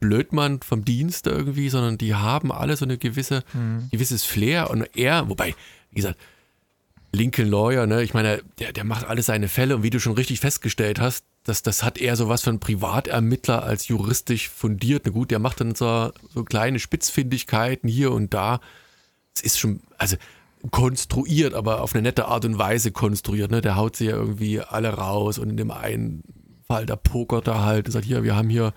Blödmann vom Dienst irgendwie, sondern die haben alle so eine gewisse, Mhm. gewisses Flair und er, wobei, wie gesagt, Lincoln Lawyer, ne? Ich meine, der, der macht alle seine Fälle und wie du schon richtig festgestellt hast, das, das hat eher so was von Privatermittler als juristisch fundiert. Na gut, der macht dann so, so kleine Spitzfindigkeiten hier und da. Es ist schon, also konstruiert, aber auf eine nette Art und Weise konstruiert. Ne? Der haut sie ja irgendwie alle raus und in dem einen Fall, da pokert er halt und sagt, hier, wir haben hier,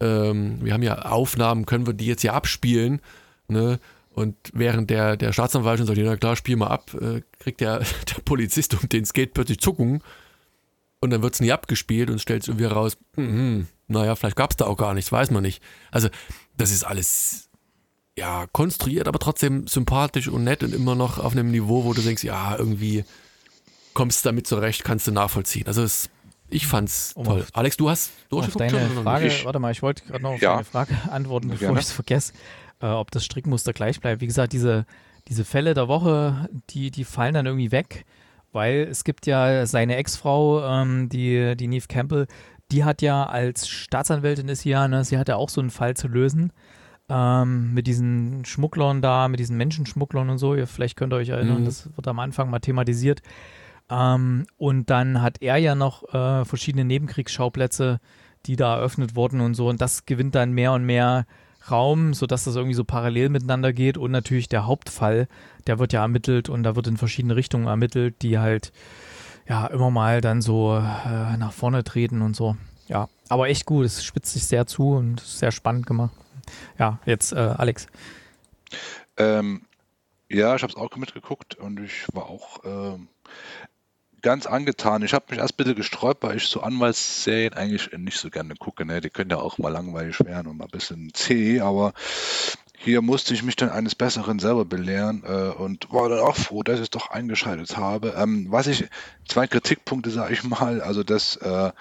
ähm, wir haben hier Aufnahmen, können wir die jetzt hier abspielen? Ne? Und während der, der Staatsanwalt schon sagt, ja klar, spiel mal ab, äh, kriegt der, <laughs> der Polizist um den Skate plötzlich Zuckungen und dann wird es nie abgespielt und stellt es irgendwie raus, mh, naja, vielleicht gab es da auch gar nichts, weiß man nicht. Also das ist alles ja konstruiert, aber trotzdem sympathisch und nett und immer noch auf einem Niveau, wo du denkst, ja, irgendwie kommst du damit zurecht, kannst du nachvollziehen. Also es, ich fand's Um toll. auf- Alex, du hast Auf durchgeguckt deine Frage? Ich- warte mal, ich wollte gerade noch auf Ja. deine Frage <laughs> antworten, bevor ich es vergesse, äh, ob das Strickmuster gleich bleibt. Wie gesagt, diese, diese Fälle der Woche, die, die fallen dann irgendwie weg, weil es gibt ja seine Ex-Frau, ähm, die, die Neve Campbell, die hat ja als Staatsanwältin ist sie ja, ne, sie hat ja auch so einen Fall zu lösen. Ähm, mit diesen Schmugglern da, mit diesen Menschenschmugglern und so. Ihr, vielleicht könnt ihr euch erinnern, Mhm. das wird am Anfang mal thematisiert. Ähm, und dann hat er ja noch äh, verschiedene Nebenkriegsschauplätze, die da eröffnet wurden und so. Und das gewinnt dann mehr und mehr Raum, sodass das irgendwie so parallel miteinander geht. Und natürlich der Hauptfall, der wird ja ermittelt und da wird in verschiedene Richtungen ermittelt, die halt ja immer mal dann so äh, nach vorne treten und so. Ja, aber echt gut. Es spitzt sich sehr zu und sehr spannend gemacht. Ja, jetzt äh, Alex. Ähm, ja, ich habe es auch mitgeguckt und ich war auch ähm, ganz angetan. Ich habe mich erst ein bisschen gesträubt, weil ich so Anwaltsserien eigentlich nicht so gerne gucke. Ne? Die können ja auch mal langweilig werden und mal ein bisschen zäh, aber hier musste ich mich dann eines Besseren selber belehren äh, und war dann auch froh, dass ich es doch eingeschaltet habe. Ähm, was ich, zwei Kritikpunkte sage ich mal, also dass äh,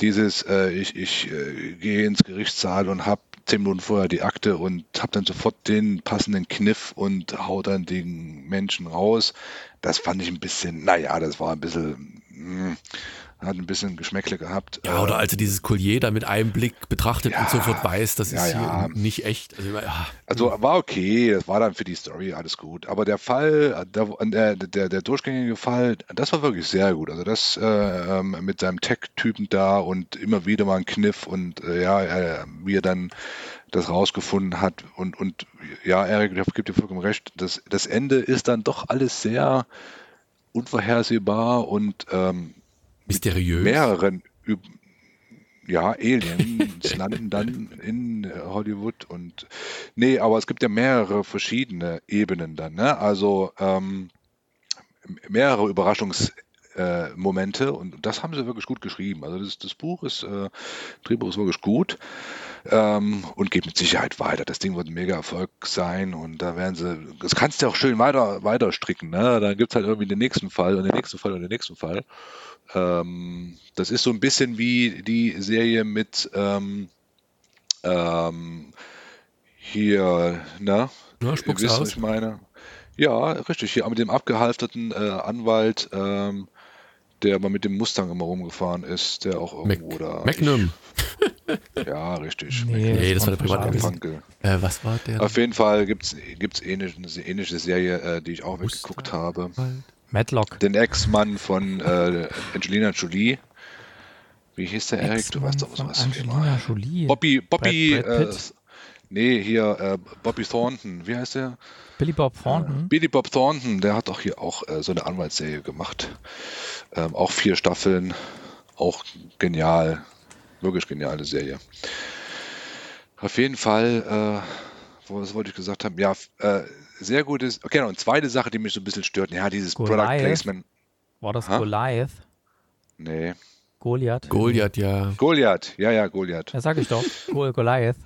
dieses, äh, ich, ich äh, gehe ins Gerichtssaal und habe zehn Minuten vorher die Akte und habe dann sofort den passenden Kniff und hau dann den Menschen raus. Das fand ich ein bisschen, naja, das war ein bisschen, mh, hat ein bisschen Geschmäckle gehabt. Ja, oder Äh, als er dieses Collier da mit einem Blick betrachtet und Ja, sofort weiß, das ja, ist ja. hier nicht echt. Also, Also war okay, das war dann für die Story alles gut. Aber der Fall, der, der, der, der durchgängige Fall, das war wirklich sehr gut. Also das äh, ähm, mit seinem Tech-Typen da und immer wieder mal ein Kniff und äh, ja, äh, wie er dann das rausgefunden hat. Und, und ja, Erik, ich gebe dir vollkommen recht, das, das Ende ist dann doch alles sehr unvorhersehbar und ähm, mysteriös. mehreren Üb ja, Aliens <laughs> landen dann in Hollywood und nee, aber es gibt ja mehrere verschiedene Ebenen dann, ne? Also ähm, mehrere Überraschungsmomente äh, und das haben sie wirklich gut geschrieben. Also das, das Buch ist, äh, Drehbuch ist wirklich gut ähm, und geht mit Sicherheit weiter. Das Ding wird ein mega Erfolg sein und da werden sie, das kannst du auch schön weiter, weiter stricken, ne? Dann gibt es halt irgendwie den nächsten Fall und den nächsten Fall und den nächsten Fall. Ähm, das ist so ein bisschen wie die Serie mit ähm, ähm, hier, ne? Ja, Ihr spuck's wisst, was aus. ich meine. Ja, richtig. Hier mit dem abgehalfterten äh, Anwalt, ähm, der mal mit dem Mustang immer rumgefahren ist, der auch Mac irgendwo da. Magnum. Ich, <laughs> ja, richtig. Nee, Nee, das war der. Funkel. Äh, was war der? Auf jeden Fall gibt es ähnliche, eine ähnliche Serie, äh, die ich auch weggeguckt habe. Matlock. Den Ex-Mann von äh, Angelina Jolie. Wie hieß der, Erik? Du weißt doch, Ex-Mann was von was Angelina Jolie. Bobby, Bobby, Brad- Brad äh, nee, hier, äh, Bobby Thornton. Wie heißt der? Billy Bob Thornton. Billy Bob Thornton, der hat doch hier auch äh, so eine Anwaltsserie gemacht. Ähm, auch vier Staffeln. Auch genial. Wirklich geniale Serie. Auf jeden Fall, äh, wo- was wollte ich gesagt haben? Ja, äh, sehr gutes. Okay, eine zweite Sache, die mich so ein bisschen stört. Ja, dieses Product Goliath. Placement. War das Ha? Goliath? Nee. Goliath? Goliath, ja. Goliath. Ja, ja, Goliath. Ja, sag ich doch. Gol Goliath.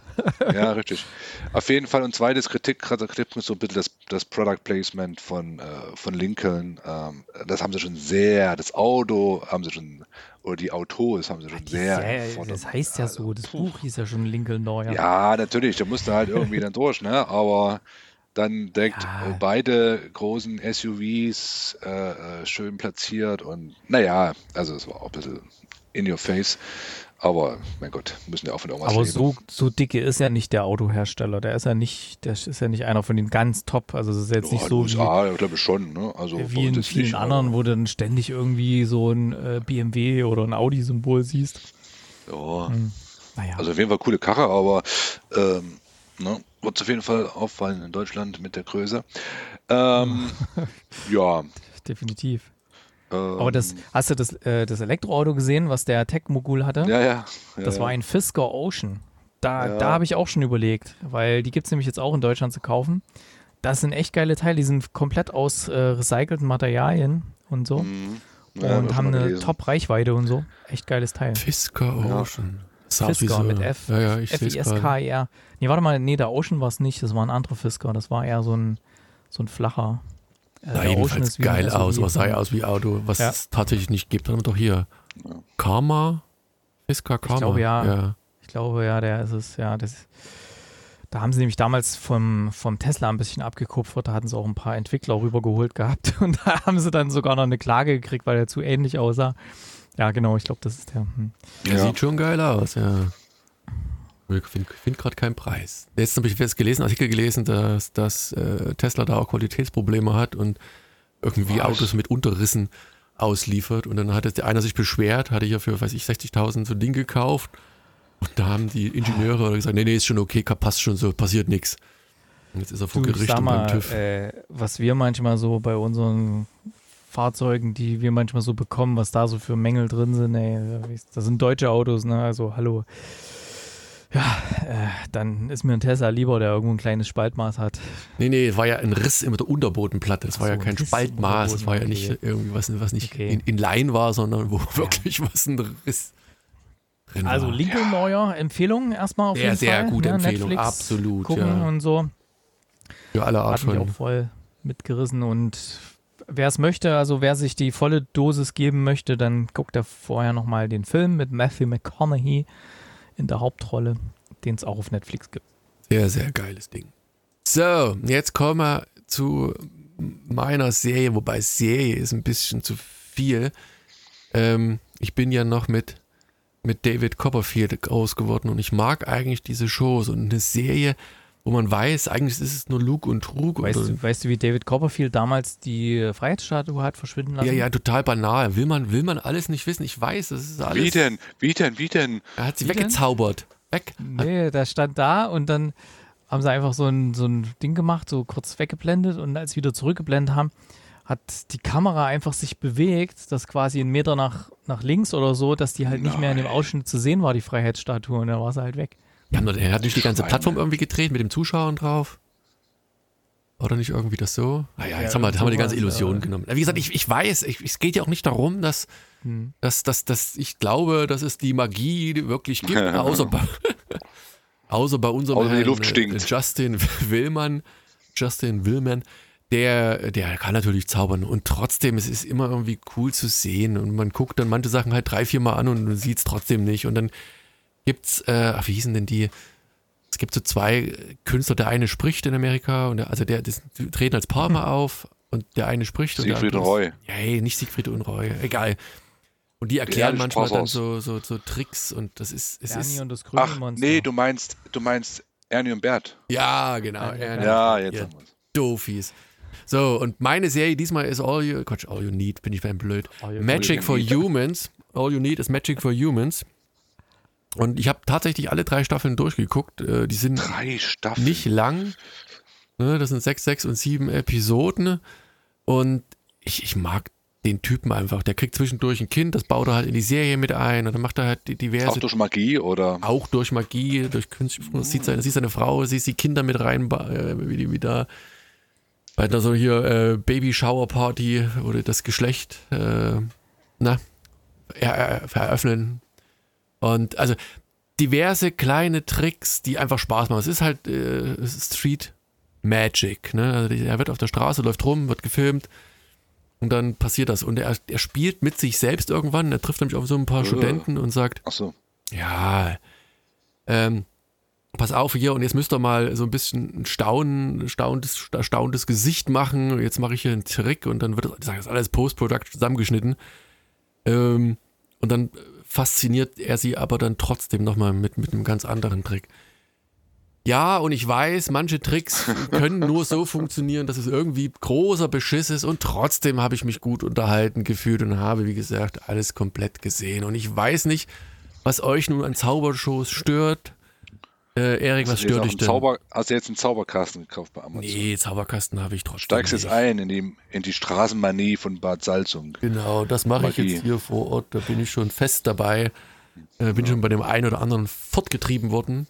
Ja, richtig. Auf jeden Fall. Und zweites Kritik, Kritik ist so ein bisschen das, das Product Placement von, äh, von Lincoln. Ähm, das haben sie schon sehr, das Auto haben sie schon, oder die Autos haben sie schon Die sehr. Serie- das heißt ja so, das Buch hieß ja schon Lincoln Lawyer. Ja, natürlich, da musst du halt irgendwie dann durch, ne? Aber dann direkt Ja. äh, beide großen SUVs äh, äh, schön platziert und naja, also es war auch ein bisschen in your face. Aber mein Gott, müssen ja auch von irgendwas Aber leben. so, so dicke ist ja nicht der Autohersteller. Der ist ja nicht, der ist ja nicht einer von den ganz top. Also es ist jetzt nicht Ja, so wie, USA, glaube ich schon. Ne? Also wie in vielen nicht, anderen, wo du dann ständig irgendwie so ein äh, BMW oder ein Audi-Symbol siehst. Ja, Hm. Naja, also auf jeden Fall coole Karre, aber ähm, ne, wird auf jeden Fall auffallen in Deutschland mit der Größe. Ähm, <laughs> ja. definitiv. Ähm, Aber das, hast du das, äh, das Elektroauto gesehen, was der Tech-Mogul hatte? Ja, ja. ja Das ja. war ein Fisker Ocean. Da, Ja. da habe ich auch schon überlegt, weil die gibt es nämlich jetzt auch in Deutschland zu kaufen. Das sind echt geile Teile, die sind komplett aus äh, recycelten Materialien und so. Mhm. Und haben eine. Top-Reichweite und so. Echt geiles Teil. Fisker Ja. Ocean. Fisker so- mit F. Ja, ja, ich. F-I-S-K-E-R. Nee, warte mal, nee, der Ocean war es nicht, das war ein anderer Fisker. Das war eher so ein, so ein flacher. Äh, Ocean jedenfalls geil aus, aber sah aus wie Auto, was Ja. es tatsächlich nicht gibt. Haben wir doch hier. Karma? Fisker Karma? glaube, ja. ja. Ich glaube, ja, der ist es, ja. Das, da haben sie nämlich damals vom, vom Tesla ein bisschen abgekupfert. Da hatten sie auch ein paar Entwickler rübergeholt gehabt. <laughs> Und da haben sie dann sogar noch eine Klage gekriegt, weil der zu ähnlich aussah. Ja, genau, ich glaube, das ist der. Hm. Der Ja. sieht schon geil aus, ja. Ich finde find gerade keinen Preis. Jetzt habe ich jetzt gelesen, Artikel gelesen, dass, dass äh, Tesla da auch Qualitätsprobleme hat und irgendwie Was? Autos mit Unterrissen ausliefert. Und dann hat jetzt einer sich beschwert, hatte hier für, weiß ich, 60.000 so ein Ding gekauft. Und da haben die Ingenieure gesagt, nee, nee, ist schon okay, passt schon so, passiert nichts. Und jetzt ist er vor Du, Gericht sag und beim mal, TÜV. äh, was wir manchmal so bei unseren Fahrzeugen, die wir manchmal so bekommen, was da so für Mängel drin sind, ey, das sind deutsche Autos, ne? Also hallo. Ja, äh, dann ist mir ein Tesla lieber, der irgendwo ein kleines Spaltmaß hat. Nee, nee, es war ja ein Riss in der Unterbodenplatte. Es war ja so, kein ein Riss Spaltmaß. Es war ja nicht okay. irgendwie was, was nicht Okay. in, in Line war, sondern wo <laughs> wirklich was ein Riss drin Also war. Lincoln Neuer Empfehlung erstmal auf Sehr, jeden sehr Fall. gute ne? Empfehlung, Netflix absolut, Gucken ja. und so. Für alle Art Hat mich auch voll mitgerissen und wer es möchte, also wer sich die volle Dosis geben möchte, dann guckt er vorher nochmal den Film mit Matthew McConaughey in der Hauptrolle, den es auch auf Netflix gibt. Sehr, sehr geiles Ding. So, jetzt kommen wir zu meiner Serie, wobei Serie ist ein bisschen zu viel. Ähm, ich bin ja noch mit, mit David Copperfield groß geworden und ich mag eigentlich diese Shows und eine Serie, wo man weiß, eigentlich ist es nur Lug und Trug. Weißt, und, du, weißt du, wie David Copperfield damals die Freiheitsstatue hat verschwinden lassen? ja, ja, total banal. Will man, will man alles nicht wissen? Ich weiß, das ist alles. Wie denn? Wie denn? Wie denn? Er hat sie Wie denn? weggezaubert. Weg. Nee, der stand da und dann haben sie einfach so ein, so ein Ding gemacht, so kurz weggeblendet und als sie wieder zurückgeblendet haben, hat die Kamera einfach sich bewegt, das quasi einen Meter nach, nach links oder so, dass die halt nicht mehr in dem Nein. Ausschnitt zu sehen war, die Freiheitsstatue, und dann war sie halt weg. Die haben doch, er hat nicht die ganze Schweine. Plattform irgendwie gedreht mit dem Zuschauern drauf. Oder nicht irgendwie das so? Naja, jetzt Ja, haben wir, haben wir die ganze Illusion ja. genommen. Wie gesagt, ich, ich weiß, ich, es geht ja auch nicht darum, dass, Hm. dass, dass, dass ich glaube, dass es die Magie die wirklich gibt, <laughs> außer bei, außer bei unserem Außer Herrn, Luft äh. Justin Willmann. Justin Willman, der, der kann natürlich zaubern und trotzdem, es ist immer irgendwie cool zu sehen und man guckt dann manche Sachen halt drei, vier Mal an und sieht es trotzdem nicht und dann gibt's, äh, ach, wie hießen denn die? Es gibt so zwei Künstler, der eine spricht in Amerika und der, also der, das, die treten als Paar mal auf und der eine spricht und der Siegfried und andere Roy. ist- Ja, hey, nicht Siegfried und Roy, egal. Und die erklären ehrliche manchmal dann so, so, so Tricks und das ist, es Ernie ist, und das grüne Ach, Monster. nee, du meinst, du meinst Ernie und Bert. ja, genau. Ja, er- Ja, jetzt ihr haben wir's. Doofies. So, und meine Serie diesmal ist All You, Quatsch, All You Need, bin ich beim blöd. All You Magic Need. for Humans. All You Need ist Magic for Humans. Und ich habe tatsächlich alle drei Staffeln durchgeguckt. Äh, Die sind Drei Staffeln. nicht lang. Ne, das sind sechs, sechs und sieben Episoden. Und ich, ich mag den Typen einfach. Der kriegt zwischendurch ein Kind, das baut er halt in die Serie mit ein und dann macht er halt diverse Auch durch Magie oder? auch durch Magie, durch Künstliche. Sieht seine, sieht seine Frau, sieht die Kinder mit rein, äh, wie die wieder bei so hier äh, Baby Shower Party oder das Geschlecht äh, na, er, er, eröffnen. Und also diverse kleine Tricks, die einfach Spaß machen. Es ist halt äh, Street Magic. Ne? Also er wird auf der Straße, läuft rum, wird gefilmt und dann passiert das. Und er, er spielt mit sich selbst irgendwann. Er trifft nämlich auf so ein paar Äh. Studenten und sagt, Ach so. ja, ähm, pass auf hier und jetzt müsst ihr mal so ein bisschen ein staunen, staunendes, staunendes Gesicht machen. Jetzt mache ich hier einen Trick und dann wird das, das alles Post-Product zusammengeschnitten. Ähm, und dann fasziniert er sie aber dann trotzdem nochmal mit, mit einem ganz anderen Trick. Ja, und ich weiß, manche Tricks <laughs> können nur so funktionieren, dass es irgendwie großer Beschiss ist und trotzdem habe ich mich gut unterhalten gefühlt und habe, wie gesagt, alles komplett gesehen. Und ich weiß nicht, was euch nun an Zaubershows stört. Äh, Erik, was stört dich denn? Zauber, hast du jetzt einen Zauberkasten gekauft bei Amazon? Nee, Zauberkasten habe ich trotzdem. Steigst jetzt ein in die, in die Straßenmanie von Bad Salzung. Genau, das mache ich jetzt hier vor Ort. Da bin ich schon fest dabei. Äh, bin ja. schon bei dem einen oder anderen fortgetrieben worden.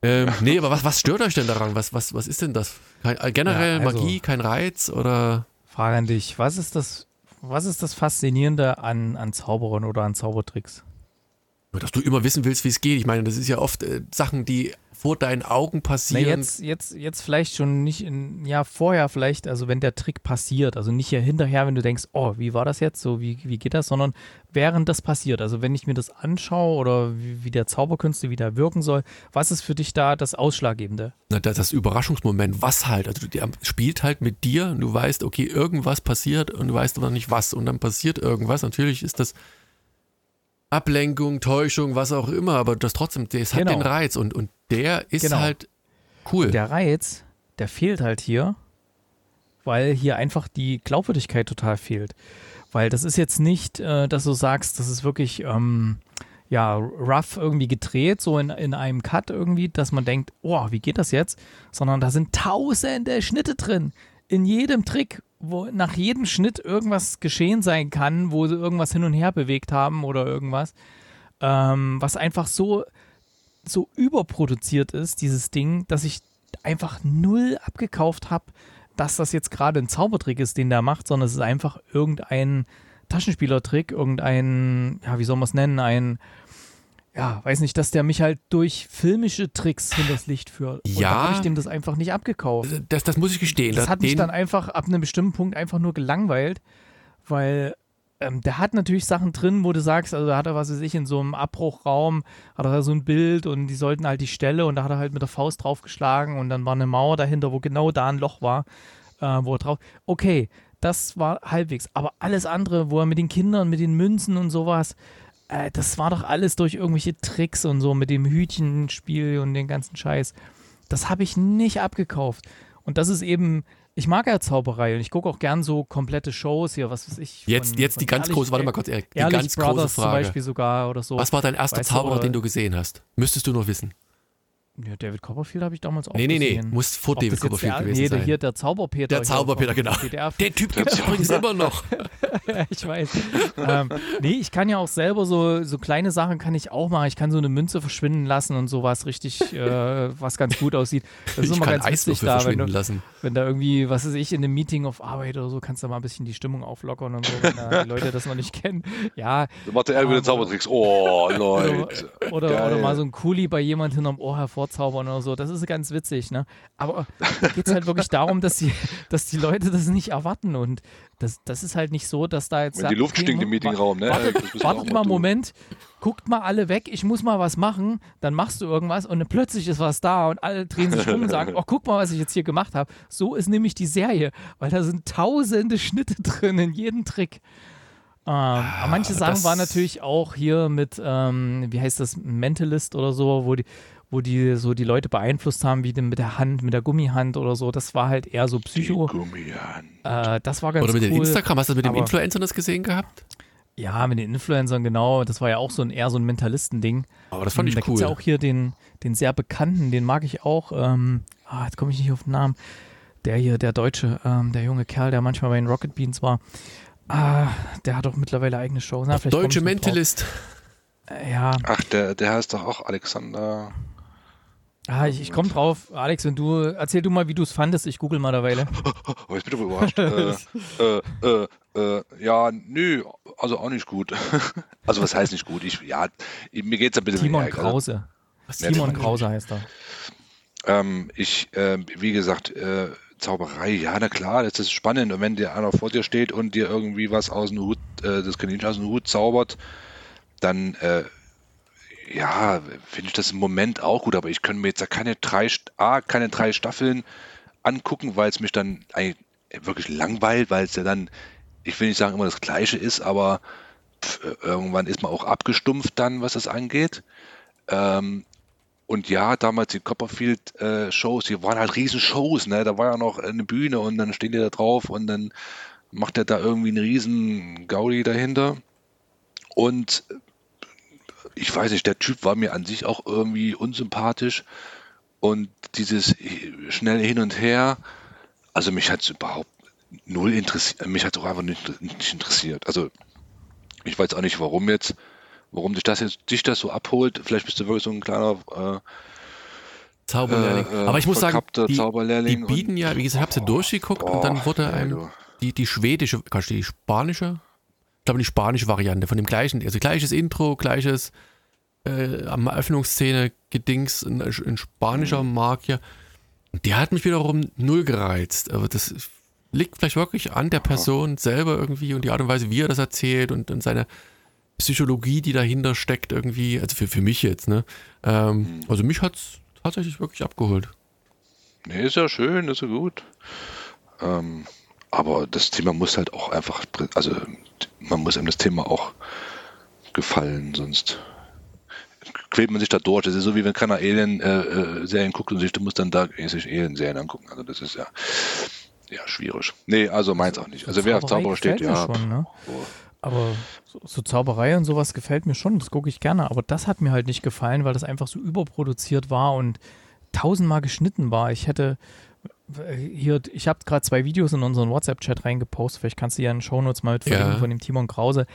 Ähm, <laughs> nee, aber was, was stört euch denn daran? Was, was, was ist denn das? Kein, äh, generell ja, also, Magie, kein Reiz oder? Frage an dich. Was ist das, was ist das Faszinierende an, an Zauberern oder an Zaubertricks? Dass du immer wissen willst, wie es geht. Ich meine, das ist ja oft äh, Sachen, die vor deinen Augen passieren. Na jetzt, jetzt, jetzt vielleicht schon nicht in, ja, vorher vielleicht, also wenn der Trick passiert, also nicht hier hinterher, wenn du denkst, oh, wie war das jetzt, so, wie, wie geht das, sondern während das passiert, also wenn ich mir das anschaue oder wie, wie der Zauberkünste wieder wirken soll, was ist für dich da das Ausschlaggebende? Na, das, das Überraschungsmoment, was halt, also der spielt halt mit dir und du weißt, okay, irgendwas passiert und du weißt aber nicht was und dann passiert irgendwas, natürlich ist das Ablenkung, Täuschung, was auch immer, aber das trotzdem, das hat genau. den Reiz und, und der ist genau. halt cool. Der Reiz, der fehlt halt hier, weil hier einfach die Glaubwürdigkeit total fehlt. Weil das ist jetzt nicht, äh, dass du sagst, das ist wirklich ähm, ja, rough irgendwie gedreht, so in, in einem Cut irgendwie, dass man denkt, oh, wie geht das jetzt? Sondern da sind tausende Schnitte drin. In jedem Trick wo nach jedem Schnitt irgendwas geschehen sein kann, wo sie irgendwas hin und her bewegt haben oder irgendwas, ähm, was einfach so, so überproduziert ist, dieses Ding, dass ich einfach null abgekauft habe, dass das jetzt gerade ein Zaubertrick ist, den der macht, sondern es ist einfach irgendein Taschenspielertrick, irgendein, ja, wie soll man es nennen, ein ja, weiß nicht, dass der mich halt durch filmische Tricks hinters Licht führt. Und ja. habe ich dem das einfach nicht abgekauft. Das, das muss ich gestehen. Das hat mich dann einfach ab einem bestimmten Punkt einfach nur gelangweilt, weil ähm, der hat natürlich Sachen drin, wo du sagst, also da hat er, was weiß ich, in so einem Abbruchraum, hat er so ein Bild und die sollten halt die Stelle und da hat er halt mit der Faust draufgeschlagen und dann war eine Mauer dahinter, wo genau da ein Loch war, äh, wo er drauf. Okay, das war halbwegs. Aber alles andere, wo er mit den Kindern, mit den Münzen und sowas, äh, das war doch alles durch irgendwelche Tricks und so mit dem Hütchenspiel und den ganzen Scheiß. Das habe ich nicht abgekauft. Und das ist eben, ich mag ja Zauberei und ich gucke auch gern so komplette Shows hier, was weiß ich. Von, jetzt jetzt die ganz Ehrlich, große, warte mal kurz, Erik, die ganz Brothers große Frage. zum Beispiel sogar oder so. Was war dein erster weißt Zauberer, du, den du gesehen hast? Müsstest du noch wissen. Ja, David Copperfield habe ich damals auch nee, nee, gesehen. Nee, muss vor Ob David Copperfield der, gewesen nee, sein. hier der Zauberpeter. Der Zauberpeter, genau. Der Typ gibt es <laughs> übrigens immer noch. <laughs> ich weiß. ähm, nee, ich kann ja auch selber so, so kleine Sachen kann ich auch machen. Ich kann so eine Münze verschwinden lassen und sowas richtig, äh, was ganz gut aussieht. Das ist ich immer kann ganz witzig da, wenn du, lassen. wenn da irgendwie, was weiß ich, in einem Meeting auf Arbeit oder so, kannst du mal ein bisschen die Stimmung auflockern und so, wenn da die Leute das noch nicht kennen. Ja. Dann macht der wieder Zaubertricks. Oh, <laughs> Leute. Oder, oder, oder, mal so ein Kuli bei jemand hinterm Ohr hervorzaubern oder so. Das ist ganz witzig, ne? Aber da geht es halt wirklich darum, dass die, dass die Leute das nicht erwarten. Und das, das ist halt nicht so, dass da jetzt. Wenn die Luft stinkt im Meetingraum, ne? Wartet, wartet mal einen Moment, guckt mal alle weg, ich muss mal was machen, dann machst du irgendwas und dann plötzlich ist was da und alle drehen sich rum und sagen, <laughs> oh, guck mal, was ich jetzt hier gemacht habe. So ist nämlich die Serie, weil da sind tausende Schnitte <laughs> drin in jedem Trick. Ähm, ah, manche Sachen waren natürlich auch hier mit, ähm, wie heißt das, Mentalist oder so, wo die, wo die so die Leute beeinflusst haben, wie denn mit der Hand, mit der Gummihand oder so. Das war halt eher so Psycho. Die Gummihand. Äh, das war ganz Oder mit cool. den Instagram, hast du das mit dem Influencer das gesehen gehabt? Ja, mit den Influencern, genau. Das war ja auch so ein eher so ein Mentalistending. Aber das fand ich da cool. Da gibt ja auch hier den, den sehr bekannten, den mag ich auch. Ähm, ah, jetzt komme ich nicht auf den Namen. Der hier, der Deutsche, ähm, der junge Kerl, der manchmal bei den Rocket Beans war. Ah, der hat auch mittlerweile eigene Shows. Na, Deutsche Mentalist. Äh, ja. Ach, der, der heißt doch auch Alexander. Ah, ich, ich komme drauf. Alex, wenn du, erzähl du mal, wie du es fandest. Ich google mal derweile. Oh, <laughs> jetzt bin ich überrascht. äh, äh, äh, äh, ja, nö, also auch nicht gut. <laughs> also was heißt nicht gut? Ich, ja, mir geht es ein bisschen Timon mehr, Krause. Also, Timon Krause heißt er. Ähm, ich, äh, wie gesagt, äh, Zauberei, ja, na klar, das ist spannend. Und wenn dir einer vor dir steht und dir irgendwie was aus dem Hut, äh, das Kaninchen aus dem Hut zaubert, dann äh, ja, finde ich das im Moment auch gut, aber ich könnte mir jetzt ja keine drei, A, keine drei Staffeln angucken, weil es mich dann wirklich langweilt, weil es ja dann, ich will nicht sagen immer das Gleiche ist, aber irgendwann ist man auch abgestumpft dann, was das angeht. Ähm, und ja, damals die Copperfield-Shows, die waren halt riesen Shows, ne? Da war ja noch eine Bühne und dann stehen die da drauf und dann macht er da irgendwie einen riesen Gaudi dahinter. Und ich weiß nicht, der Typ war mir an sich auch irgendwie unsympathisch. Und dieses schnelle Hin und Her, also mich hat es überhaupt null interessiert, mich hat es auch einfach nicht, nicht, interessiert. Also ich weiß auch nicht, warum jetzt, warum dich das jetzt dich das so abholt. Vielleicht bist du wirklich so ein kleiner äh, Zauberlehrling. Äh, Aber ich muss sagen, die, die bieten ja, wie gesagt, ich habe sie oh, durchgeguckt boah, und dann wurde einem die, die schwedische, kannst du die spanische? Ich glaube, die spanische Variante von dem gleichen, also gleiches Intro, gleiches äh, am Eröffnungsszene Gedings, ein, ein spanischer mhm. Magier. Der hat mich wiederum null gereizt. Aber das liegt vielleicht wirklich an der Person selber irgendwie und die Art und Weise, wie er das erzählt und, und seine Psychologie, die dahinter steckt, irgendwie. Also für, für mich jetzt, ne? Ähm, mhm. Also mich hat es tatsächlich wirklich abgeholt. Nee, ist ja schön, ist ja gut. Ähm, aber das Thema muss halt auch einfach, also man muss einem das Thema auch gefallen, sonst quält man sich da durch. Das ist so wie wenn keiner Alien-Serien äh, guckt und sich, du musst dann da sich Alien-Serien angucken. Also das ist ja, ja schwierig. Nee, also meins auch nicht. Also wer auf Zauberer steht, ja. Schon, ne? Aber so, so, Zauberei und sowas gefällt mir schon, das gucke ich gerne. Aber das hat mir halt nicht gefallen, weil das einfach so überproduziert war und tausendmal geschnitten war. Ich hätte, hier, ich habe gerade zwei Videos in unseren WhatsApp-Chat reingepostet. Vielleicht kannst du ja in den Shownotes mal mit verlinken ja. von dem Timon Krause.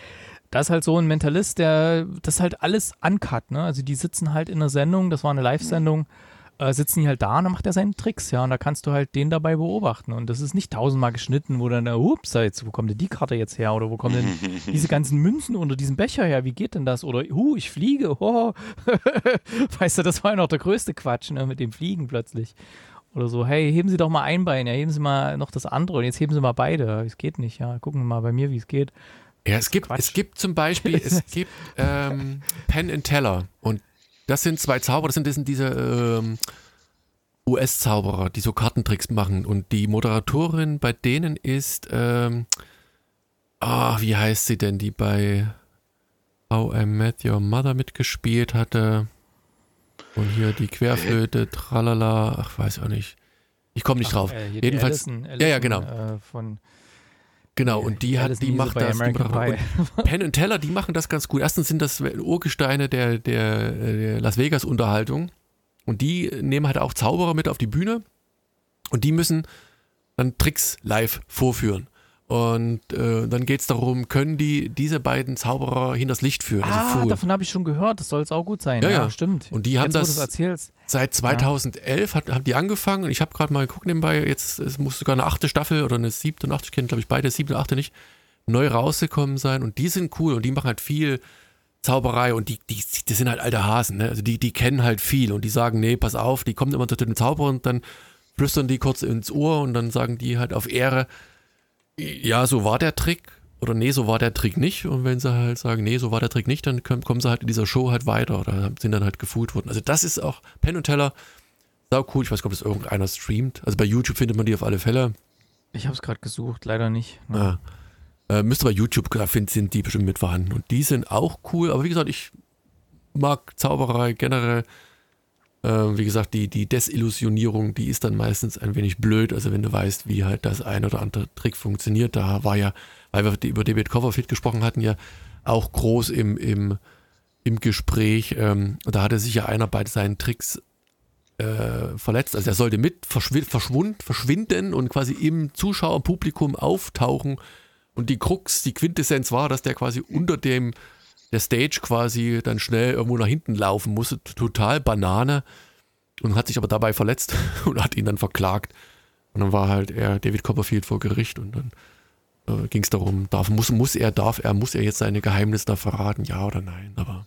Da ist halt so ein Mentalist, der das halt alles uncut, ne? Also die sitzen halt in einer Sendung, das war eine Live-Sendung, äh, sitzen die halt da und dann macht er seine Tricks, ja. Und da kannst du halt den dabei beobachten. Und das ist nicht tausendmal geschnitten, wo dann, ups, jetzt, wo kommt denn die Karte jetzt her? Oder wo kommen denn <laughs> diese ganzen Münzen unter diesem Becher her? Wie geht denn das? Oder, hu, ich fliege, oh. <laughs> weißt du, das war ja noch der größte Quatsch, ne? Mit dem Fliegen plötzlich. Oder so, hey, heben Sie doch mal ein Bein, ja, heben Sie mal noch das andere und jetzt heben Sie mal beide. Es geht nicht, ja. Gucken wir mal bei mir, wie es geht. Ja, es gibt, es gibt zum Beispiel, es <laughs> gibt ähm, Penn and Teller und das sind zwei Zauberer, das sind, das sind diese ähm, US-Zauberer, die so Kartentricks machen und die Moderatorin bei denen ist, ähm, ah, wie heißt sie denn, die bei How I Met Your Mother mitgespielt hatte? Und hier die Querflöte, tralala, ach, weiß auch nicht. Ich komme nicht ach, drauf. Äh, Jedenfalls. Allison, Allison, ja, ja, genau. Äh, von, genau, und die hat, die macht das. Die Penn und Teller, die machen das ganz gut. Erstens sind das Urgesteine der, der, der Las Vegas-Unterhaltung. Und die nehmen halt auch Zauberer mit auf die Bühne. Und die müssen dann Tricks live vorführen. Und äh, dann geht es darum, können die diese beiden Zauberer hinters Licht führen? Also ah, also davon habe ich schon gehört. Das soll es auch gut sein. Ja, ja, ja. stimmt. Und die haben jetzt, das seit 2011 hat, haben die angefangen. Und ich habe gerade mal geguckt nebenbei. Jetzt es muss sogar eine achte Staffel oder eine siebte und achte, ich kenne glaube ich beide, siebte und achte nicht, neu rausgekommen sein. Und die sind cool und die machen halt viel Zauberei und die, die, die sind halt alte Hasen. Ne? Also die, die kennen halt viel und die sagen, nee, pass auf, die kommen immer zu den Zauberer und dann flüstern die kurz ins Ohr und dann sagen die halt auf Ehre, ja, so war der Trick oder nee, so war der Trick nicht. Und wenn sie halt sagen, nee, so war der Trick nicht, dann kommen, kommen sie halt in dieser Show halt weiter oder sind dann halt gefood worden. Also das ist auch Penn und Teller, sau cool. Ich weiß gar nicht, ob das irgendeiner streamt. Also bei YouTube findet man die auf alle Fälle. Ich habe es gerade gesucht, leider nicht. Ne? Ah. Äh, müsste bei YouTube, da sind die bestimmt mit vorhanden. Und die sind auch cool. Aber wie gesagt, ich mag Zauberei generell. Äh, wie gesagt, die, die Desillusionierung, die ist dann meistens ein wenig blöd. Also wenn du weißt, wie halt das ein oder andere Trick funktioniert, da war ja, weil wir über David Copperfield gesprochen hatten, ja auch groß im, im, im Gespräch. Ähm, da hatte sich ja einer bei seinen Tricks äh, verletzt. Also er sollte mit verschwund, verschwinden und quasi im Zuschauerpublikum auftauchen. Und die Krux, die Quintessenz war, dass der quasi unter dem der Stage quasi dann schnell irgendwo nach hinten laufen musste. Total Banane. Und hat sich aber dabei verletzt <laughs> und hat ihn dann verklagt. Und dann war halt er, David Copperfield, vor Gericht und dann äh, ging es darum, darf, muss, muss er, darf er, muss er jetzt seine Geheimnisse da verraten, ja oder nein. Aber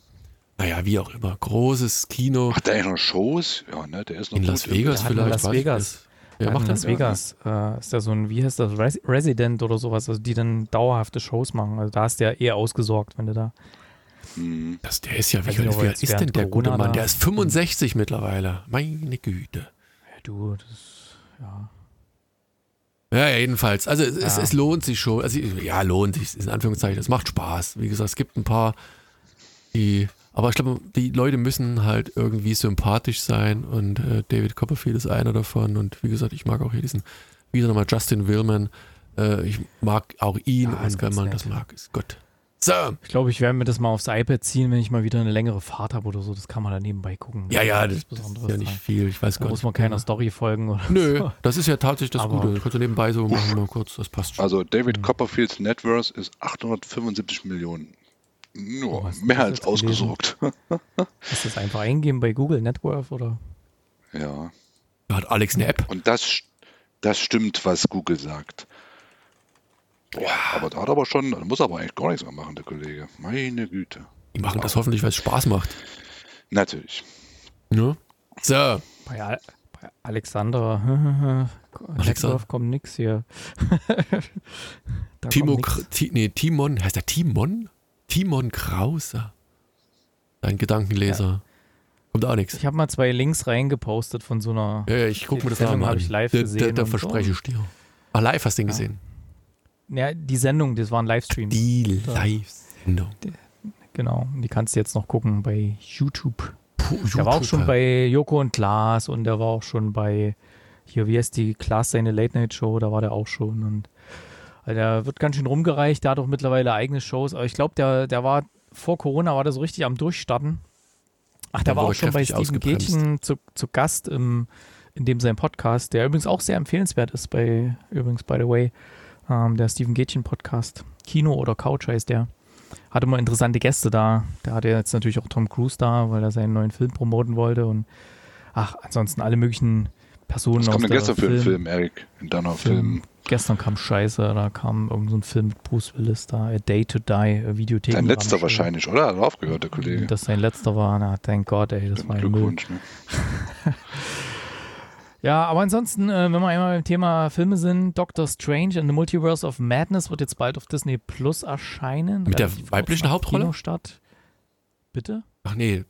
naja, wie auch immer. Großes Kino. Macht eigentlich noch Shows? Ja, ne, der ist noch In Las Vegas vielleicht. Las Vegas. Ja, macht in Las Vegas äh, ist da so ein, wie heißt das, Resident oder sowas, also die dann dauerhafte Shows machen. Also da ist der eher ausgesorgt, wenn du da Mhm. Das, der ist ja, wie, alt ist, ist denn der gute Mann? Der ist 65 mittlerweile. Meine Güte. Ja, du, das, ja. Ja, jedenfalls. Also es, es, Ja. es lohnt sich schon. Also ja, lohnt sich, in Anführungszeichen. Es macht Spaß. Wie gesagt, es gibt ein paar, die. Aber ich glaube, die Leute müssen halt irgendwie sympathisch sein und äh, David Copperfield ist einer davon. Und wie gesagt, ich mag auch hier diesen, wieder nochmal Justin Willman. Äh, ich mag auch ihn Ja, und wenn man nett. das mag, ist gut. So, Ich glaube, ich werde mir das mal aufs iPad ziehen, wenn ich mal wieder eine längere Fahrt habe oder so. Das kann man da nebenbei gucken. ja, ja, das, das ist ja nicht sein. viel. Ich weiß Da gar muss nicht. man keiner Story folgen oder Nö, so. das ist ja tatsächlich das Aber- Gute. Kannst du nebenbei so machen, mal kurz, das passt schon. Also David Mhm. Copperfields Net Worth ist 875 Millionen. Nur Oh, mehr als ausgesorgt. <laughs> Ist das einfach eingeben bei Google Networth oder? ja. Hat Alex eine App? Und das, das stimmt, was Google sagt. Boah, aber da hat aber schon, da muss aber eigentlich gar nichts mehr machen, der Kollege. Meine Güte. Die machen das hoffentlich, weil es Spaß macht. Natürlich. Ne? So, Bei, Al bei Alexander <laughs> Networth kommt nix hier. <laughs> Da Timo, nix. Nee, Timon, heißt der Timon? Timon Krause. Dein Gedankenleser. Kommt auch nichts. Ich habe mal zwei Links reingepostet von so einer. Ja, ja, ich gucke mir das Sendung mal hab an. ich live da, gesehen und verspreche ich dir. Ah, live hast du ihn Ja. gesehen. Ja, die Sendung, das war ein Livestream. Die. Live-Sendung. Genau. Die kannst du jetzt noch gucken bei YouTube. Puh, Der war auch schon bei Joko und Klaas und der war auch schon bei, hier, wie heißt die, Klaas seine Late Night Show, da war der auch schon und also der wird ganz schön rumgereicht, der hat auch mittlerweile eigene Shows, aber ich glaube, der, der war, vor Corona war der so richtig am Durchstarten. Ach, der Dann war auch schon bei Steven. Gätchen zu, zu Gast im, in dem sein Podcast, der übrigens auch sehr empfehlenswert ist bei, übrigens, by the way, ähm, der Steven Gätchen Podcast. Kino oder Couch heißt der. Hatte mal interessante Gäste da. Der hatte jetzt natürlich auch Tom Cruise da, weil er seinen neuen Film promoten wollte und ach, ansonsten alle möglichen Personen aus der gestern für einen Film, Erik? In deiner Film. Film. Gestern kam Scheiße, da kam irgend so ein Film mit Bruce Willis da, A Day to Die, äh, Videothek. Dein letzter wahrscheinlich, oder? Hat er aufgehört, der Kollege. Das sein letzter war, na, thank God, ey, das war ein. Glückwunsch. Ne? <laughs> Ja, aber ansonsten, äh, wenn wir einmal beim Thema Filme sind, Doctor Strange and the Multiverse of Madness wird jetzt bald auf Disney Plus erscheinen. Mit der weiblichen Hauptrolle? Kinostart. Bitte? Ach nee.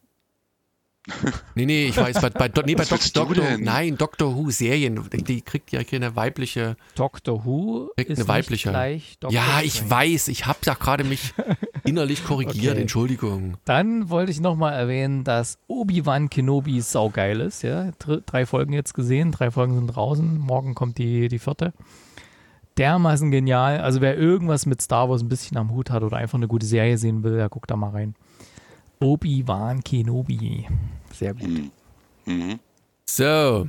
Nee, nee, ich weiß, bei, bei, nee, bei du Doctor, nein, Doctor Who Serien, die, kriegt ja keine weibliche. Doctor Who Kriegt ist eine weibliche. nicht gleich Doctor ja, ich Strange. weiß, ich habe ja gerade mich <laughs> innerlich korrigiert, Okay. Entschuldigung. Dann wollte ich nochmal erwähnen, dass Obi-Wan Kenobi saugeil ist. Ja? Dr drei Folgen jetzt gesehen, drei Folgen sind draußen. Morgen kommt die, die vierte. Dermaßen genial. Also wer irgendwas mit Star Wars ein bisschen am Hut hat oder einfach eine gute Serie sehen will, der guckt da mal rein. Obi-Wan Kenobi. Sehr gut. Mhm. Mhm. So,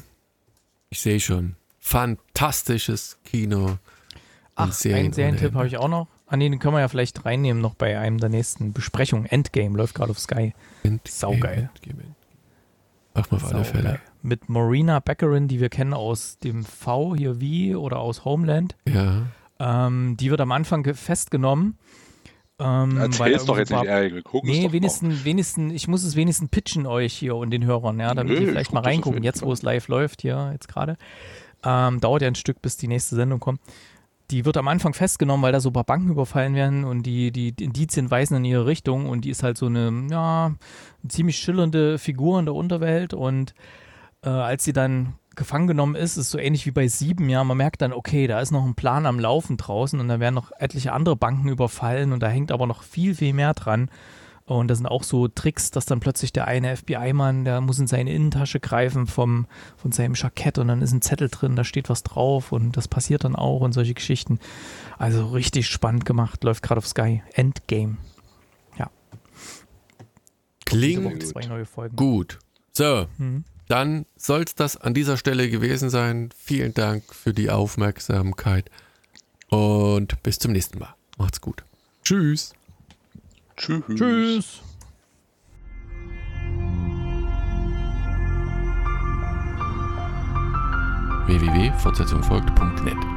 ich sehe schon. Fantastisches Kino. Ach, Serien einen Serientipp habe ich auch noch. Ah, nee, den können wir ja vielleicht reinnehmen noch bei einem der nächsten Besprechungen. Endgame läuft gerade auf Sky. Ende. Saugeil. Endgame, Endgame. Mach mal auf alle Saugeil. Fälle. Mit Marina Beckerin, die wir kennen aus dem V hier wie oder aus Homeland. Ja. Ähm, die wird am Anfang ge- festgenommen. Ähm, Erzähl's doch jetzt nicht, Erik. Wir gucken es Nee, doch wenigstens, wenigstens, ich muss es wenigstens pitchen euch hier und den Hörern, ja, damit Nö, die ich vielleicht mal reingucken, jetzt wo es live läuft, hier jetzt gerade. Ähm, dauert ja ein Stück, bis die nächste Sendung kommt. Die wird am Anfang festgenommen, weil da so ein paar Banken überfallen werden und die, die Indizien weisen in ihre Richtung und die ist halt so eine, ja, eine ziemlich schillernde Figur in der Unterwelt und äh, als sie dann gefangen genommen ist, ist so ähnlich wie bei Sieben, ja, man merkt dann, okay, da ist noch ein Plan am Laufen draußen und da werden noch etliche andere Banken überfallen und da hängt aber noch viel, viel mehr dran. Und das sind auch so Tricks, dass dann plötzlich der eine FBI-Mann, der muss in seine Innentasche greifen vom, von seinem Jackett und dann ist ein Zettel drin, da steht was drauf und das passiert dann auch und solche Geschichten. Also richtig spannend gemacht, läuft gerade auf Sky. Endgame. Diese Klingt gut. zwei neue Folgen. gut. So, Mhm. Dann soll es das an dieser Stelle gewesen sein. Vielen Dank für die Aufmerksamkeit und bis zum nächsten Mal. Macht's gut. Tschüss. Tschüss. Tschüss. www.fortsetzungfolgt.net